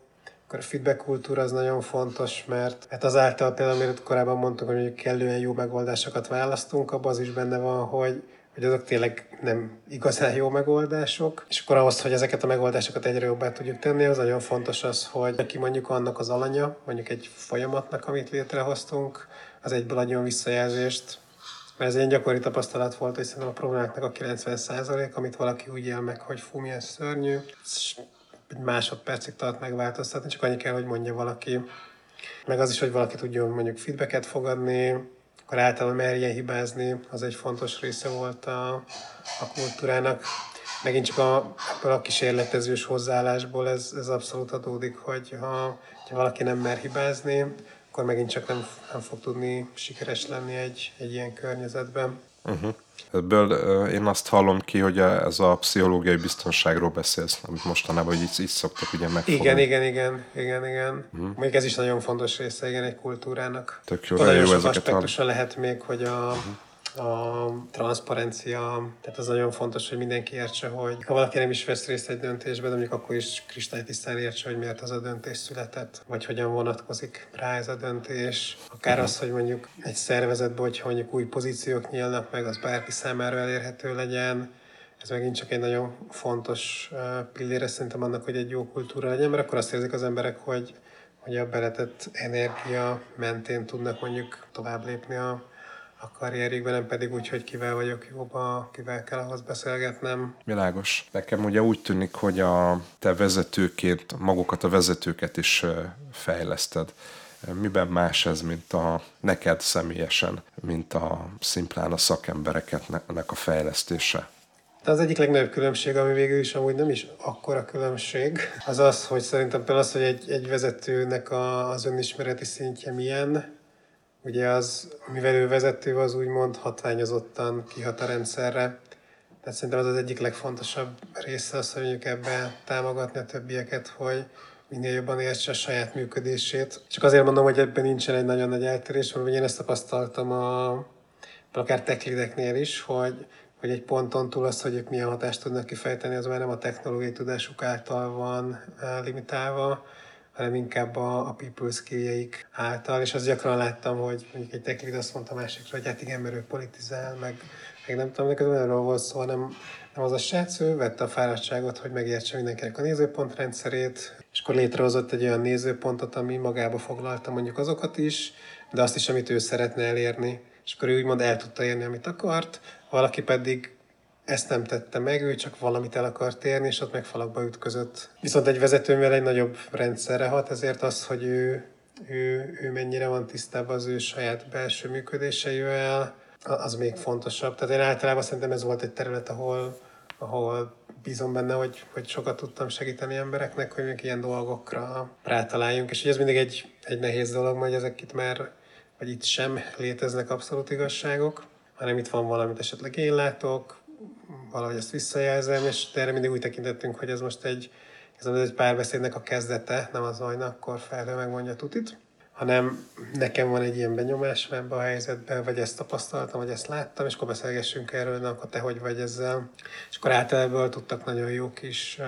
Akkor a feedback kultúra az nagyon fontos, mert hát azáltal például, amit korábban mondtuk, hogy kellően jó megoldásokat választunk, abban az is benne van, hogy hogy azok tényleg nem igazán jó megoldások, és akkor ahhoz, hogy ezeket a megoldásokat egyre jobbá tudjuk tenni, az nagyon fontos az, hogy aki mondjuk annak az alanya, mondjuk egy folyamatnak, amit létrehoztunk, az egyből adjon visszajelzést, mert ez egy gyakori tapasztalat volt, hogy szerintem a problémáknak a 90% amit valaki úgy él meg, hogy fú, milyen szörnyű, egy másodpercig tart megváltoztatni, csak annyi kell, hogy mondja valaki. Meg az is, hogy valaki tudjon mondjuk feedbacket fogadni, akkor általában merjen hibázni, az egy fontos része volt a, a kultúrának. Megint csak a, a kísérletezős hozzáállásból ez, ez abszolút adódik, hogy ha, ha valaki nem mer hibázni, akkor megint csak nem, nem fog tudni sikeres lenni egy, egy ilyen környezetben. Uh-huh. Ebből uh, én azt hallom ki, hogy ez a pszichológiai biztonságról beszélsz, amit mostanában hogy így, így szoktak ugye megfogni. Igen, igen, igen, igen, igen. Uh-huh. Még ez is nagyon fontos része, igen, egy kultúrának. Tök jó, nagyon jó ezeket hall... lehet még, hogy a, uh-huh a transzparencia, tehát az nagyon fontos, hogy mindenki értse, hogy ha valaki nem is vesz részt egy döntésben, de mondjuk akkor is kristálytisztán értse, hogy miért az a döntés született, vagy hogyan vonatkozik rá ez a döntés. Akár az, hogy mondjuk egy szervezetben, hogy mondjuk új pozíciók nyílnak meg, az bárki számára elérhető legyen, ez megint csak egy nagyon fontos pillére szerintem annak, hogy egy jó kultúra legyen, mert akkor azt érzik az emberek, hogy, hogy a beletett energia mentén tudnak mondjuk tovább lépni a, a karrierjükben, nem pedig úgy, hogy kivel vagyok jobban, kivel kell ahhoz beszélgetnem. Világos. Nekem ugye úgy tűnik, hogy a te vezetőként magukat a vezetőket is fejleszted. Miben más ez, mint a neked személyesen, mint a szimplán a szakembereknek a fejlesztése? De az egyik legnagyobb különbség, ami végül is amúgy nem is akkora különbség, az az, hogy szerintem például az, hogy egy, egy vezetőnek a, az önismereti szintje milyen, Ugye az, mivel ő vezető, az úgymond hatványozottan kihat a rendszerre. Tehát szerintem az az egyik legfontosabb része az, hogy mondjuk ebbe támogatni a többieket, hogy minél jobban értse a saját működését. Csak azért mondom, hogy ebben nincsen egy nagyon nagy eltérés, mert én ezt tapasztaltam a, akár teklideknél is, hogy, hogy egy ponton túl az, hogy ők milyen hatást tudnak kifejteni, az már nem a technológiai tudásuk által van eh, limitálva, hanem inkább a, a people által, és azt gyakran láttam, hogy mondjuk egy lead azt mondta másikra, hogy hát igen, mert ő politizál, meg, meg nem tudom, neked erről volt szó, hanem nem az a srác, ő vette a fáradtságot, hogy megértse mindenkinek a nézőpontrendszerét, és akkor létrehozott egy olyan nézőpontot, ami magába foglalta mondjuk azokat is, de azt is, amit ő szeretne elérni. És akkor ő úgymond el tudta érni, amit akart, valaki pedig ezt nem tette meg, ő csak valamit el akart érni, és ott meg falakba ütközött. Viszont egy vezetőművel egy nagyobb rendszerre hat, ezért az, hogy ő, ő, ő mennyire van tisztában az ő saját belső működéseivel, az még fontosabb. Tehát én általában szerintem ez volt egy terület, ahol, ahol bízom benne, hogy, hogy sokat tudtam segíteni embereknek, hogy még ilyen dolgokra rátaláljunk, és hogy ez mindig egy, egy nehéz dolog, hogy ezek itt már, vagy itt sem léteznek abszolút igazságok, hanem itt van valamit esetleg én látok, valahogy ezt visszajelzem, és erre mindig úgy tekintettünk, hogy ez most egy, ez egy párbeszédnek a kezdete, nem az, hogy akkor felhő megmondja tutit, hanem nekem van egy ilyen benyomásom ebben a helyzetben, vagy ezt tapasztaltam, vagy ezt láttam, és akkor beszélgessünk erről, na akkor te hogy vagy ezzel. És akkor általában tudtak nagyon jó kis,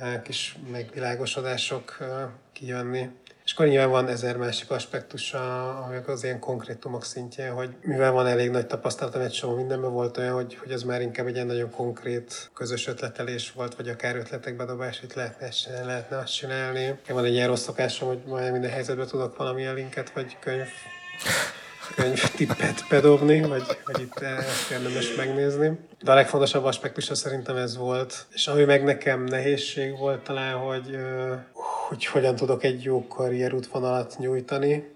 uh, kis megvilágosodások uh, kijönni. És akkor nyilván van ezer másik aspektusa, amik az ilyen konkrétumok szintjén, hogy mivel van elég nagy tapasztalatom, egy csomó mindenben volt olyan, hogy, hogy az már inkább egy ilyen nagyon konkrét közös ötletelés volt, vagy akár ötletek bedobás, itt lehetne ezt csinálni, lehetne azt csinálni. Van egy ilyen rossz szokásom, hogy majd minden helyzetben tudok valamilyen linket, vagy könyv könyv tippet bedobni, vagy, vagy itt ezt érdemes megnézni. De a legfontosabb aspektusa szerintem ez volt. És ami meg nekem nehézség volt talán, hogy hogy hogyan tudok egy jó karrierútvonalat nyújtani,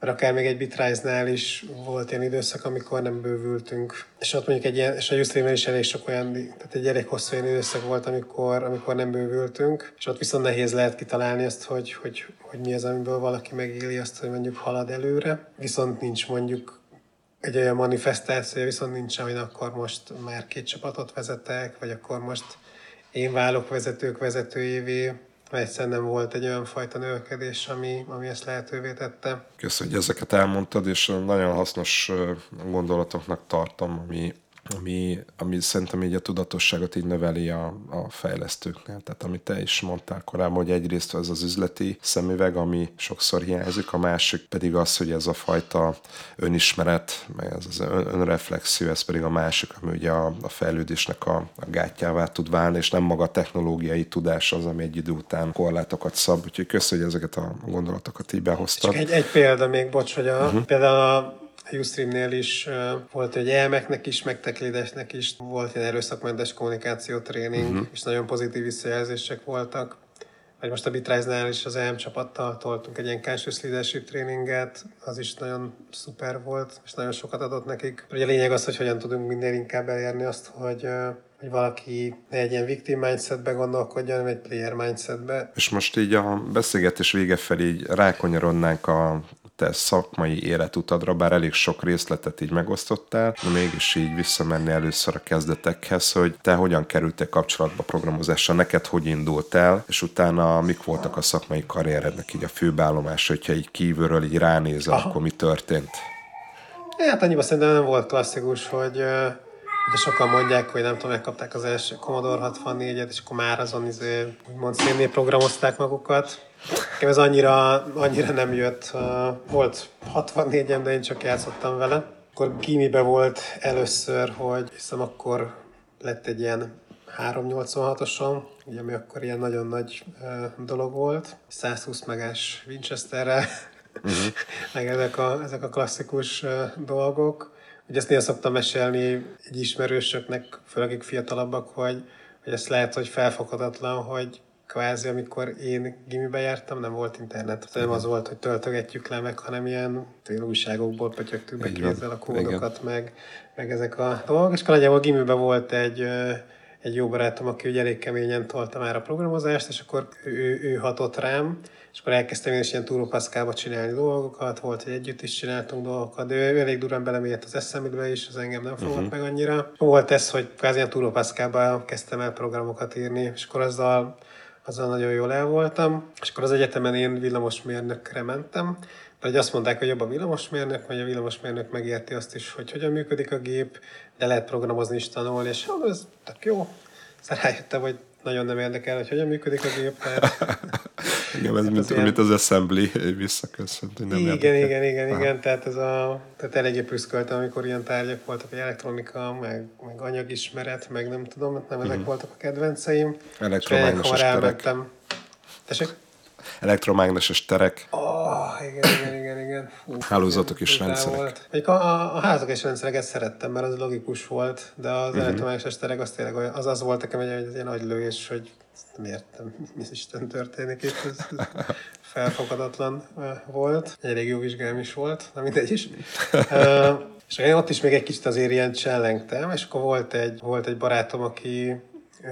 mert akár még egy Bitrise-nál is volt ilyen időszak, amikor nem bővültünk. És ott mondjuk egy ilyen, és a ustream is elég sok olyan, tehát egy elég hosszú ilyen időszak volt, amikor, amikor nem bővültünk, és ott viszont nehéz lehet kitalálni azt, hogy, hogy, hogy mi az, amiből valaki megéli azt, hogy mondjuk halad előre, viszont nincs mondjuk egy olyan manifestáció, viszont nincs, amin akkor most már két csapatot vezetek, vagy akkor most én válok vezetők vezetőjévé, egyszerűen nem volt egy olyan fajta növekedés, ami, ami ezt lehetővé tette. Köszönöm, hogy ezeket elmondtad, és nagyon hasznos gondolatoknak tartom, ami ami, ami szerintem így a tudatosságot így növeli a, a fejlesztőknél. Tehát amit te is mondtál korábban, hogy egyrészt ez az üzleti szemüveg, ami sokszor hiányzik, a másik pedig az, hogy ez a fajta önismeret, meg ez az önreflexió, ez pedig a másik, ami ugye a, a fejlődésnek a, a gátjává tud válni, és nem maga a technológiai tudás az, ami egy idő után korlátokat szab. Úgyhogy köszönjük, hogy ezeket a gondolatokat így behoztad. Csak egy, egy példa még, bocs, hogy a, uh-huh. például a Ustream-nél is volt, hogy elmeknek is, meg teklidesnek is volt ilyen erőszakmentes kommunikáció tréning, uh-huh. és nagyon pozitív visszajelzések voltak. Vagy most a Bitrise-nál is az EM csapattal toltunk egy ilyen conscious leadership tréninget, az is nagyon szuper volt, és nagyon sokat adott nekik. Ugye a lényeg az, hogy hogyan tudunk minél inkább elérni azt, hogy hogy valaki ne egy ilyen victim mindsetbe gondolkodjon, hanem egy player mindsetbe. És most így a beszélgetés vége felé így rákonyarodnánk a te szakmai életutadra, bár elég sok részletet így megosztottál, de mégis így visszamenni először a kezdetekhez, hogy te hogyan kerültél kapcsolatba programozással, neked hogy indult el, és utána mik voltak a szakmai karrierednek így a főbállomása, hogyha így kívülről így ránézel, Aha. akkor mi történt? Hát annyiban szerintem nem volt klasszikus, hogy Ugye sokan mondják, hogy nem tudom, megkapták az első Commodore 64-et, és akkor már azon izé, úgymond szénnél programozták magukat. Nekem ez annyira, annyira nem jött. Volt 64-em, de én csak játszottam vele. Akkor gimibe volt először, hogy hiszem akkor lett egy ilyen 386-oson, ugye, ami akkor ilyen nagyon nagy dolog volt. 120 megás Winchesterre, uh-huh. meg ezek a, ezek a klasszikus dolgok. Ugye ezt néha szoktam mesélni egy ismerősöknek, főleg fiatalabbak, hogy, hogy ezt lehet, hogy felfoghatatlan, hogy kvázi, amikor én gimibe jártam, nem volt internet. Nem az volt, hogy töltögetjük le meg, hanem ilyen újságokból pötyögtük be kézzel a kódokat, meg, meg ezek a dolgok. És akkor nagyjából gimibe volt egy, egy jó barátom, aki ugye elég keményen tolta már a programozást, és akkor ő, ő hatott rám, és akkor elkezdtem én is ilyen túrópaszkába csinálni dolgokat, volt, hogy együtt is csináltunk dolgokat, de ő elég durán belemért az eszembe is, az engem nem fogott uh-huh. meg annyira. Volt ez, hogy kvázi ilyen túrópaszkába kezdtem el programokat írni, és akkor azzal azzal nagyon jól el voltam, és akkor az egyetemen én villamosmérnökre mentem, hogy azt mondták, hogy jobb a villamosmérnök, vagy a villamosmérnök megérti azt is, hogy hogyan működik a gép, de lehet programozni is tanulni, és hát ez tök jó. Aztán rájöttem, hogy nagyon nem érdekel, hogy hogyan működik a gép, mert Igen, ez mint, mint az assembly visszaköszönt, nem igen, igen, igen, Aha. igen, tehát ez a, tehát eléggé prüszköltem, amikor ilyen tárgyak voltak, hogy elektronika, meg, meg anyagismeret, meg nem tudom, nem ezek mm-hmm. voltak a kedvenceim. Elektromágneses terek. Tessék? Elektromágneses terek. Oh, igen, igen, igen, igen. Uf, Hálózatok és rendszerek. Volt. a, a, a házak és rendszereket szerettem, mert az logikus volt, de az uh-huh. elektromágneses terek az tényleg az az volt nekem egy, egy ilyen agylövés, hogy nem értem, mi Isten történik itt, ez, ez felfogadatlan volt. Egy elég jó vizsgám is volt, na mindegy is. uh, és én ott is még egy kicsit azért ilyen csellengtem, és akkor volt egy, volt egy barátom, aki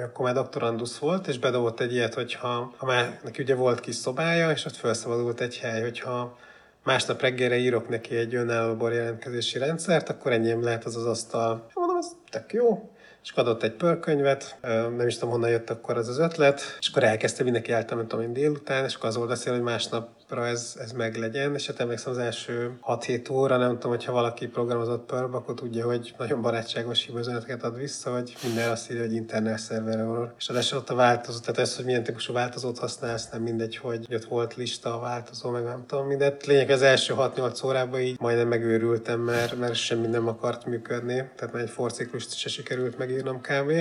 akkor már doktorandusz volt, és bedobott egy ilyet, hogyha ha már neki ugye volt kis szobája, és ott felszabadult egy hely, hogyha másnap reggelre írok neki egy önálló borjelentkezési rendszert, akkor ennyiem lehet az az asztal. Mondom, ez tök jó és adott egy pörkönyvet, nem is tudom honnan jött akkor az az ötlet, és akkor elkezdte mindenki által, nem én délután, és akkor az volt hogy másnap ez, ez meg legyen, és hát emlékszem az első 6-7 óra, nem tudom, hogyha valaki programozott Perl, akkor tudja, hogy nagyon barátságos hívőzeneteket ad vissza, hogy minden azt írja, hogy internet server error. És az ott a változó, tehát ez, hogy milyen típusú változót használsz, nem mindegy, hogy ott volt lista a változó, meg nem tudom mindent. Lényeg az első 6-8 órában így majdnem megőrültem, mert, mert semmi nem akart működni, tehát már egy forciklust se sikerült megírnom kb.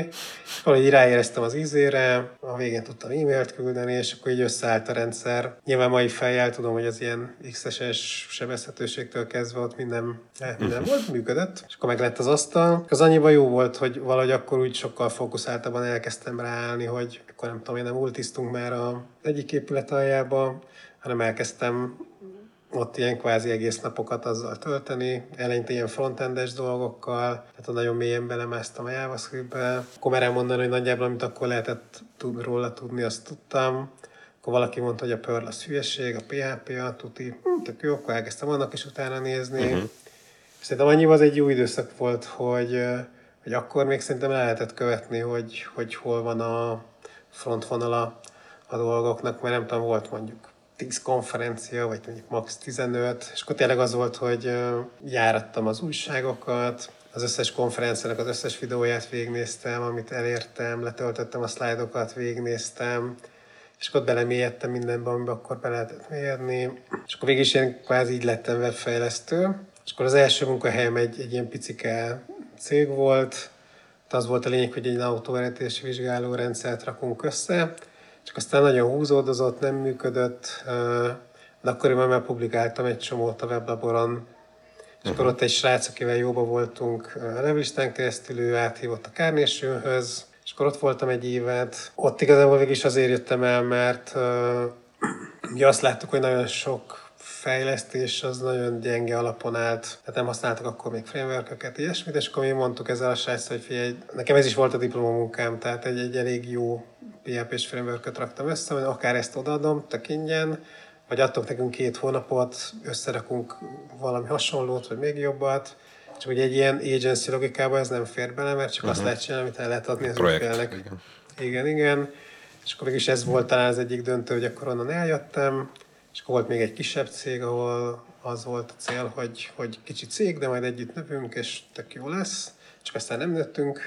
Valahogy ráéreztem az ízére, a végén tudtam e-mailt küldeni, és akkor így összeállt a rendszer. Nyilván mai fejjel el tudom, hogy az ilyen XSS sebezhetőségtől kezdve ott minden, minden volt, működött, és akkor meg lett az asztal. Az annyiba jó volt, hogy valahogy akkor úgy sokkal fókuszáltabban elkezdtem ráállni, hogy akkor nem tudom, én nem ultisztunk már a egyik épület aljába, hanem elkezdtem ott ilyen kvázi egész napokat azzal tölteni, eleinte ilyen frontendes dolgokkal, tehát nagyon mélyen belemásztam a JavaScript-be. Akkor már elmondani, hogy nagyjából amit akkor lehetett tud, róla tudni, azt tudtam. Akkor valaki mondta, hogy a Perl az hülyeség, a PHP, a tuti, hm, tök jó, akkor elkezdtem annak is utána nézni. Uh-huh. Szerintem annyiban az egy jó időszak volt, hogy, hogy akkor még szerintem lehetett követni, hogy, hogy hol van a frontvonala a dolgoknak, mert nem tudom, volt mondjuk 10 konferencia, vagy mondjuk max 15, és akkor tényleg az volt, hogy járattam az újságokat, az összes konferenciának az összes videóját végignéztem, amit elértem, letöltöttem a szlájdokat, végignéztem, és akkor belemélyedtem mindenbe, amiben akkor be lehetett mérni, és akkor végig is ilyen kvázi így lettem webfejlesztő, és akkor az első munkahelyem egy, egy ilyen picike cég volt, az volt a lényeg, hogy egy autóvezetési vizsgáló rendszert rakunk össze, csak aztán nagyon húzódozott, nem működött, de akkoriban már publikáltam egy csomót a weblaboron, és akkor ott egy srác, akivel jóba voltunk a revistán keresztül, ő áthívott a kárnésőhöz, és akkor ott voltam egy évet. Ott igazából végig is azért jöttem el, mert uh, ugye azt láttuk, hogy nagyon sok fejlesztés az nagyon gyenge alapon állt, tehát nem használtak akkor még framework ilyesmit, és akkor mi mondtuk ezzel a srác, hogy figyelj, nekem ez is volt a diplomamunkám, tehát egy, egy elég jó PHP-s framework raktam össze, hogy akár ezt odaadom, tök ingyen, vagy adtok nekünk két hónapot, összerakunk valami hasonlót, vagy még jobbat, csak hogy egy ilyen agency logikában ez nem fér bele, mert csak uh-huh. azt mhm. lehet csinálni, amit el lehet adni az ügyfélnek. Igen. igen, igen. És akkor mégis ez volt talán az egyik döntő, hogy akkor onnan eljöttem, és akkor volt még egy kisebb cég, ahol az volt a cél, hogy, hogy kicsi cég, de majd együtt növünk, és tök jó lesz. Csak aztán nem nőttünk,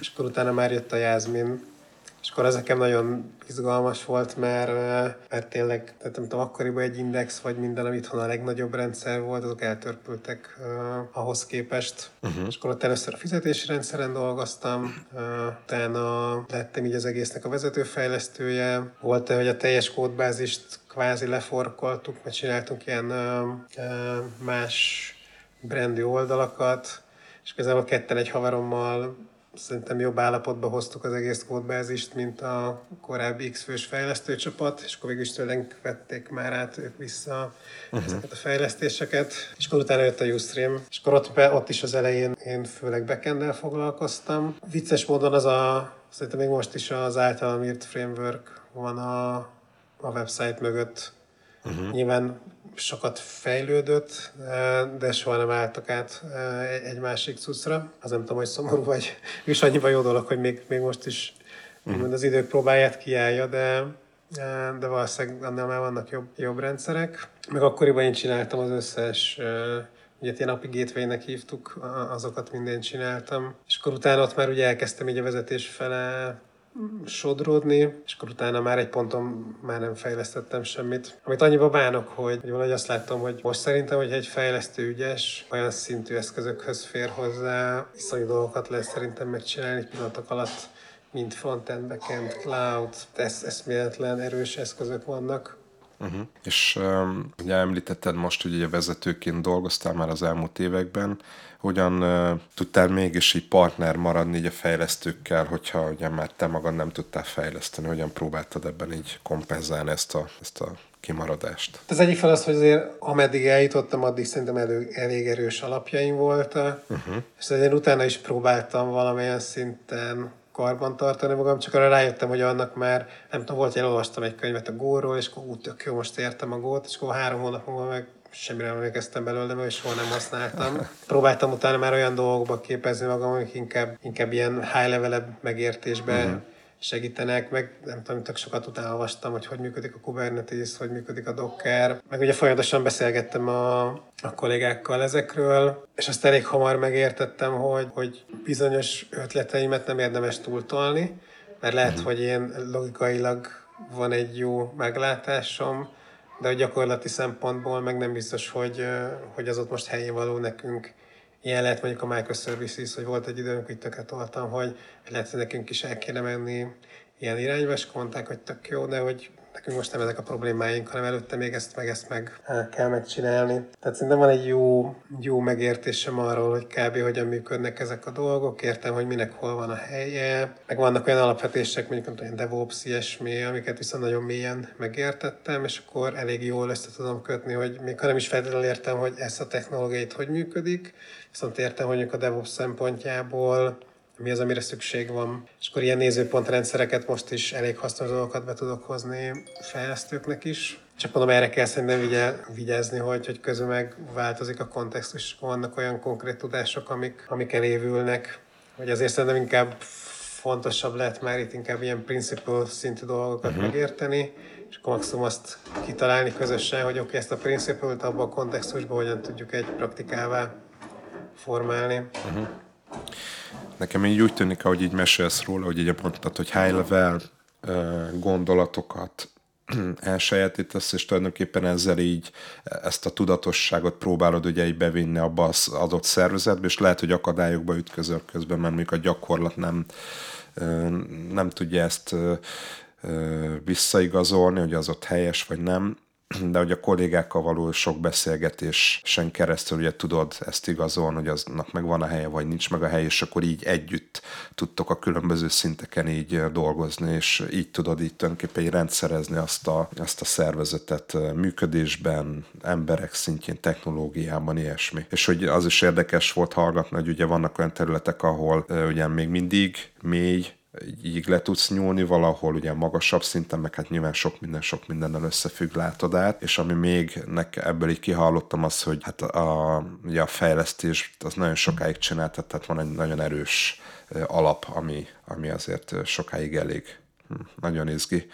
és akkor utána már jött a Jászmin, és akkor ez nekem nagyon izgalmas volt, mert, mert tényleg, tehát nem tudom, akkoriban egy index, vagy minden, amit itthon a legnagyobb rendszer volt, azok eltörpültek uh, ahhoz képest. Uh-huh. És akkor ott először a fizetési rendszeren dolgoztam, uh, utána lettem így az egésznek a vezetőfejlesztője. Volt, hogy a teljes kódbázist kvázi leforkoltuk, mert csináltunk ilyen uh, uh, más brandi oldalakat, és igazából ketten egy haverommal szerintem jobb állapotba hoztuk az egész kódbázist, mint a korábbi X-fős fejlesztőcsapat, és akkor végül is tőlünk vették már át ők vissza uh-huh. ezeket a fejlesztéseket. És akkor utána jött a Ustream, és akkor ott, ott is az elején én főleg backend foglalkoztam. Vicces módon az a, szerintem még most is az általam írt framework van a, a website mögött. Uh-huh. Nyilván sokat fejlődött, de soha nem álltak át egy másik cuccra. Az nem tudom, hogy szomorú vagy, és annyiban jó dolog, hogy még, még most is mm. az idők próbáját kiállja, de, de valószínűleg annál már vannak jobb, jobb rendszerek. Meg akkoriban én csináltam az összes Ugye ilyen API gateway hívtuk, azokat mindent csináltam. És akkor utána ott már ugye elkezdtem így a vezetés fele sodródni, és akkor utána már egy ponton már nem fejlesztettem semmit. Amit annyiba bánok, hogy, hogy valahogy azt láttam, hogy most szerintem, hogy egy fejlesztő ügyes, olyan szintű eszközökhöz fér hozzá, iszonyú dolgokat lehet szerintem megcsinálni pillanatok alatt, mint frontend, backend, cloud, ez, eszméletlen erős eszközök vannak, Uh-huh. És um, ugye említetted most, hogy ugye vezetőként dolgoztál már az elmúlt években, hogyan uh, tudtál mégis így partner maradni így a fejlesztőkkel, hogyha ugye már te magad nem tudtál fejleszteni, hogyan próbáltad ebben így kompenzálni ezt a, ezt a kimaradást? Az egyik fel az, hogy azért ameddig eljutottam, addig szerintem elő, elég erős alapjaim voltak, uh-huh. és azért utána is próbáltam valamilyen szinten karban tartani magam, csak arra rájöttem, hogy annak már, nem tudom, volt, hogy elolvastam egy könyvet a góról, és akkor úgy tök jó, most értem a gót, és akkor három hónap múlva meg semmire nem emlékeztem belőle, mert soha nem használtam. Próbáltam utána már olyan dolgokba képezni magam, amik inkább, inkább ilyen high levelebb megértésbe uh-huh segítenek, meg nem tudom, tök sokat utána olvastam, hogy hogy működik a Kubernetes, hogy működik a Docker, meg ugye folyamatosan beszélgettem a, a kollégákkal ezekről, és azt elég hamar megértettem, hogy, hogy bizonyos ötleteimet nem érdemes túltolni, mert lehet, uh-huh. hogy én logikailag van egy jó meglátásom, de a gyakorlati szempontból meg nem biztos, hogy, hogy az ott most helyén való nekünk Ilyen lehet mondjuk a microservices, hogy volt egy időnk, hogy töket voltam, hogy lehet, hogy nekünk is el kéne menni ilyen irányba, és mondták, hogy tök jó, de hogy nekünk most nem ezek a problémáink, hanem előtte még ezt meg ezt meg kell megcsinálni. Tehát szerintem van egy jó, jó megértésem arról, hogy kb. hogyan működnek ezek a dolgok, értem, hogy minek hol van a helye, meg vannak olyan alapvetések, mondjuk olyan DevOps, ilyesmi, amiket viszont nagyon mélyen megértettem, és akkor elég jól össze tudom kötni, hogy még ha nem is feltétlenül értem, hogy ezt a technológiát hogy működik, viszont értem, hogy a DevOps szempontjából mi az, amire szükség van. És akkor ilyen nézőpontrendszereket most is elég hasznos dolgokat be tudok hozni fejlesztőknek is. Csak mondom, erre kell szerintem vigyázni, hogy, hogy közül meg változik a kontextus, vannak olyan konkrét tudások, amik, amik elévülnek, hogy azért szerintem inkább fontosabb lehet már itt inkább ilyen principle szintű dolgokat uh-huh. megérteni, és akkor maximum azt kitalálni közösen, hogy oké, okay, ezt a principle-t abban a kontextusban hogyan tudjuk egy praktikává formálni. Uh-huh. Nekem így úgy tűnik, ahogy így mesélsz róla, hogy így mondtad, hogy high level gondolatokat elsajátítasz, és tulajdonképpen ezzel így ezt a tudatosságot próbálod ugye így bevinni abba az adott szervezetbe, és lehet, hogy akadályokba ütközöl közben, mert még a gyakorlat nem, nem tudja ezt visszaigazolni, hogy az ott helyes vagy nem, de hogy a kollégákkal való sok beszélgetésen keresztül ugye tudod ezt igazolni, hogy aznak megvan a helye, vagy nincs meg a hely, és akkor így együtt tudtok a különböző szinteken így dolgozni, és így tudod így tulajdonképpen így rendszerezni azt a, azt a szervezetet működésben, emberek szintjén, technológiában, ilyesmi. És hogy az is érdekes volt hallgatni, hogy ugye vannak olyan területek, ahol ugye még mindig mély így le tudsz nyúlni valahol, ugye magasabb szinten, meg hát nyilván sok minden, sok mindennel összefügg, látod át, és ami még nekem ebből így kihallottam az, hogy hát a, ugye a fejlesztés az nagyon sokáig csináltat, tehát van egy nagyon erős alap, ami, ami azért sokáig elég. Hm, nagyon izgi.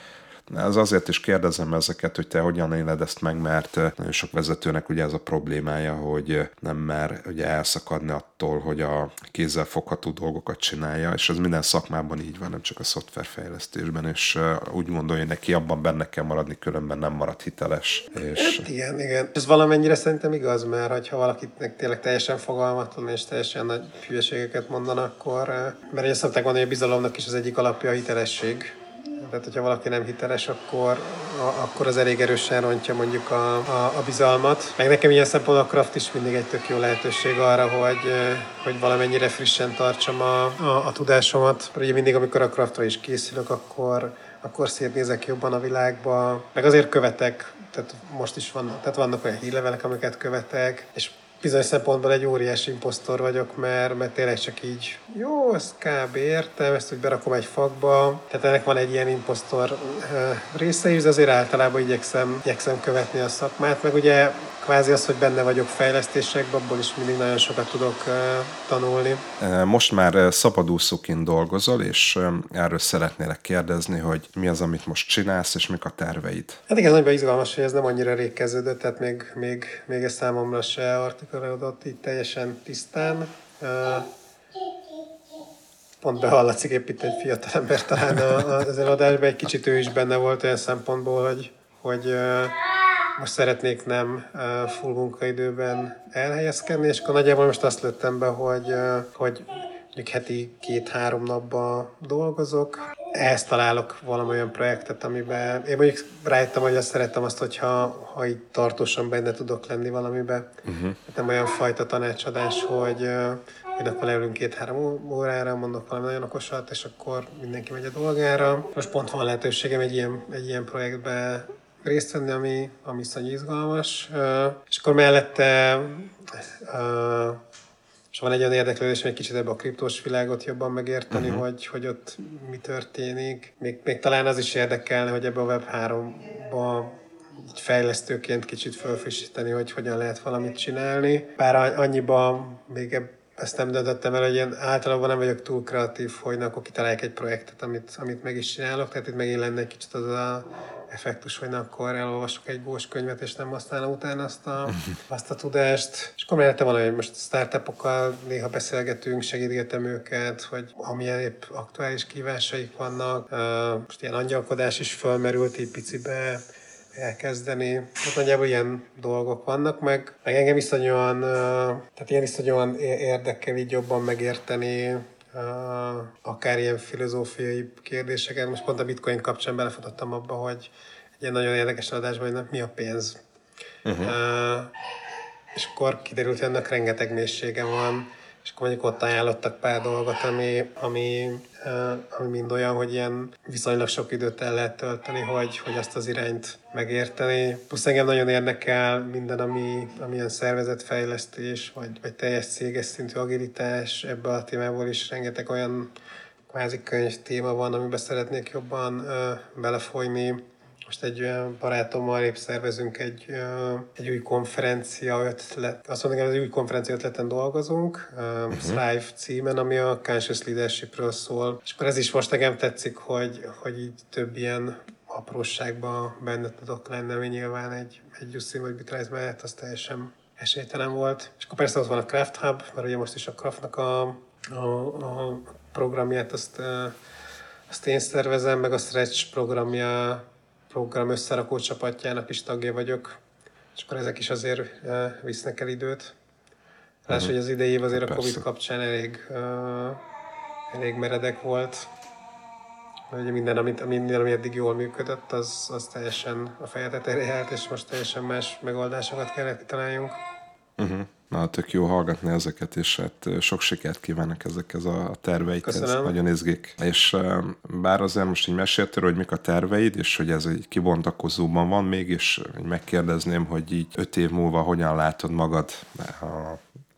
Az azért is kérdezem ezeket, hogy te hogyan éled ezt meg, mert nagyon sok vezetőnek ugye ez a problémája, hogy nem mer ugye elszakadni attól, hogy a kézzel fogható dolgokat csinálja, és ez minden szakmában így van, nem csak a szoftverfejlesztésben, és úgy gondolja, hogy neki abban benne kell maradni, különben nem marad hiteles. És... Hát igen, igen. Ez valamennyire szerintem igaz, mert ha valakinek tényleg teljesen fogalmatlan és teljesen nagy hülyeségeket mondanak, akkor, mert ugye szokták mondani, hogy a bizalomnak is az egyik alapja a hitelesség tehát, hogyha valaki nem hiteles, akkor, a, akkor az elég erősen rontja mondjuk a, a, a bizalmat. Meg nekem ilyen szempontból a Craft is mindig egy tök jó lehetőség arra, hogy, hogy valamennyire frissen tartsam a, a, a tudásomat. Ugye mindig, amikor a Craftra is készülök, akkor, akkor szétnézek jobban a világba. Meg azért követek, tehát most is van, tehát vannak olyan hírlevelek, amiket követek, és bizonyos szempontból egy óriási imposztor vagyok, mert, mert tényleg csak így, jó, ezt kb. értem, ezt úgy berakom egy fakba, tehát ennek van egy ilyen imposztor része is, de azért általában igyekszem, igyekszem követni a szakmát, meg ugye kvázi az, hogy benne vagyok fejlesztésekben, abból is mindig nagyon sokat tudok tanulni. Most már szabadúszóként dolgozol, és erről szeretnélek kérdezni, hogy mi az, amit most csinálsz, és mik a terveid? Hát igen, nagyon izgalmas, hogy ez nem annyira rég kezdődött, tehát még, még, még ez számomra se artikulálódott így teljesen tisztán. pont behallatszik épp itt egy fiatal ember talán az előadásban, egy kicsit ő is benne volt olyan szempontból, hogy, hogy most szeretnék nem full munkaidőben elhelyezkedni, és akkor nagyjából most azt lőttem be, hogy, hogy mondjuk heti két-három napban dolgozok, ehhez találok valami olyan projektet, amiben én mondjuk rájöttem, hogy azt szeretem azt, hogyha ha így tartósan benne tudok lenni valamiben. Uh-huh. Nem olyan fajta tanácsadás, hogy, hogy akkor leülünk két-három órára, mondok valami nagyon okosat, és akkor mindenki megy a dolgára. Most pont van lehetőségem egy ilyen, egy ilyen projektbe részt venni, ami, ami iszonyú izgalmas. És akkor mellette és van egy olyan érdeklődés, hogy egy kicsit ebbe a kriptós világot jobban megérteni, uh-huh. hogy, hogy ott mi történik. Még, még talán az is érdekelne, hogy ebbe a Web3-ba fejlesztőként kicsit felfrissíteni, hogy hogyan lehet valamit csinálni. Bár annyiban még ezt nem döntöttem el, hogy én általában nem vagyok túl kreatív, hogy na, akkor kitaláljak egy projektet, amit, amit meg is csinálok. Tehát itt megint lenne egy kicsit az a effektus, hogy na, akkor elolvasok egy bós könyvet, és nem használom utána azt a, azt a tudást. És akkor mellette van, hogy most startupokkal néha beszélgetünk, segítgetem őket, hogy amilyen épp aktuális kívásaik vannak. Most ilyen angyalkodás is fölmerült egy picibe, elkezdeni. Hát nagyjából ilyen dolgok vannak, meg, meg engem iszonyúan, tehát ilyen iszonyúan érdekel így jobban megérteni akár ilyen filozófiai kérdéseket. Most pont a bitcoin kapcsán belefutottam abba, hogy egy ilyen nagyon érdekes adásban, hogy mi a pénz. Uh-huh. és akkor kiderült, hogy ennek rengeteg mélysége van és akkor mondjuk ott ajánlottak pár dolgot, ami, ami, ami mind olyan, hogy ilyen viszonylag sok időt el lehet tölteni, hogy, hogy azt az irányt megérteni. Plusz engem nagyon érdekel minden, ami, ami ilyen szervezetfejlesztés, vagy, vagy teljes céges szintű agilitás. Ebbe a témából is rengeteg olyan kvázi könyv téma van, amiben szeretnék jobban uh, belefolyni most egy barátommal épp szervezünk egy, egy új konferencia ötlet, azt mondom, hogy egy új konferencia ötleten dolgozunk, uh-huh. Thrive címen, ami a Conscious Leadershipről szól. És akkor ez is most nekem tetszik, hogy, hogy így több ilyen apróságban benne tudok lenni, ami nyilván egy, egy Justin vagy Bitrise mellett az teljesen esélytelen volt. És akkor persze ott van a Craft Hub, mert ugye most is a Craftnak a, a, a programját azt, azt én szervezem, meg a Stretch programja program összerakó csapatjának is tagja vagyok, és akkor ezek is azért uh, visznek el időt. Ráadásul, uh-huh. hogy az idei év azért a Covid kapcsán elég, uh, elég meredek volt. Ugye minden, amit, minden, ami eddig jól működött, az, az teljesen a feje tetejére és most teljesen más megoldásokat kellett kitaláljunk. Uh-huh. Na, tök jó hallgatni ezeket, és hát sok sikert kívánok ezekhez a terveikhez. Köszönöm. Nagyon izgik. És bár azért most így meséltél, hogy mik a terveid, és hogy ez egy kibontakozóban van még, és megkérdezném, hogy így öt év múlva hogyan látod magad a,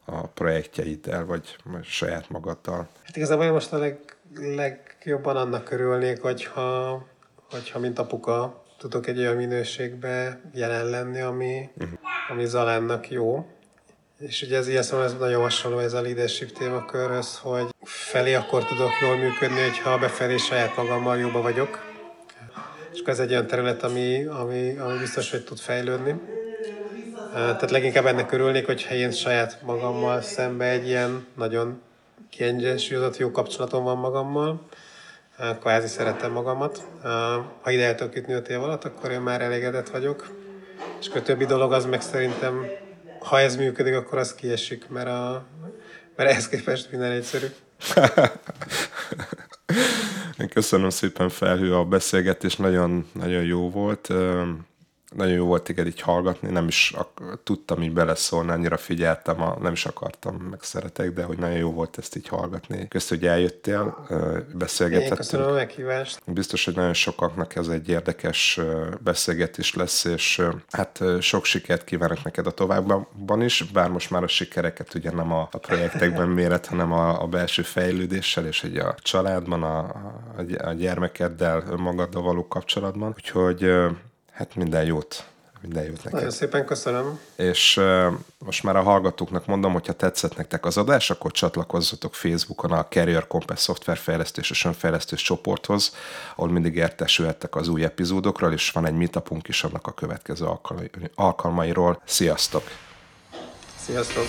a projektjeiddel, vagy saját magaddal? Hát igazából most a leg, legjobban annak örülnék, hogyha, hogyha mint apuka tudok egy olyan minőségbe jelen lenni, ami, uh-huh. ami Zalánnak jó és ugye ez ilyen szóval ez nagyon hasonló ez a leadership témakörhöz, hogy felé akkor tudok jól működni, hogyha befelé saját magammal jobban vagyok. És ez egy olyan terület, ami, ami, ami biztos, hogy tud fejlődni. Tehát leginkább ennek örülnék, hogyha én saját magammal szembe egy ilyen nagyon kiegyensúlyozott jó kapcsolatom van magammal. Kvázi szeretem magamat. Ha ide el tudok jutni öt év alatt, akkor én már elégedett vagyok. És a többi dolog az meg szerintem ha ez működik, akkor az kiesik, mert, a, mert ehhez képest minden egyszerű. Köszönöm szépen felhő a beszélgetés, nagyon, nagyon jó volt nagyon jó volt téged így hallgatni, nem is ak- tudtam így beleszólni, annyira figyeltem, a, nem is akartam, meg szeretek, de hogy nagyon jó volt ezt így hallgatni. Köszönöm, hogy eljöttél, beszélgethettünk. Én köszönöm a meghívást. Biztos, hogy nagyon sokaknak ez egy érdekes beszélgetés lesz, és hát sok sikert kívánok neked a továbbban is, bár most már a sikereket ugye nem a, a projektekben méret, hanem a, a belső fejlődéssel, és egy a családban, a, a gyermekeddel, önmagaddal való kapcsolatban. Úgyhogy Hát minden jót. Minden jót neked. Nagyon szépen köszönöm. És uh, most már a hallgatóknak mondom, hogyha tetszett nektek az adás, akkor csatlakozzatok Facebookon a Carrier Compass szoftverfejlesztés és önfejlesztés csoporthoz, ahol mindig értesülhettek az új epizódokról, és van egy meetupunk is annak a következő alkalmairól. Sziasztok! Sziasztok!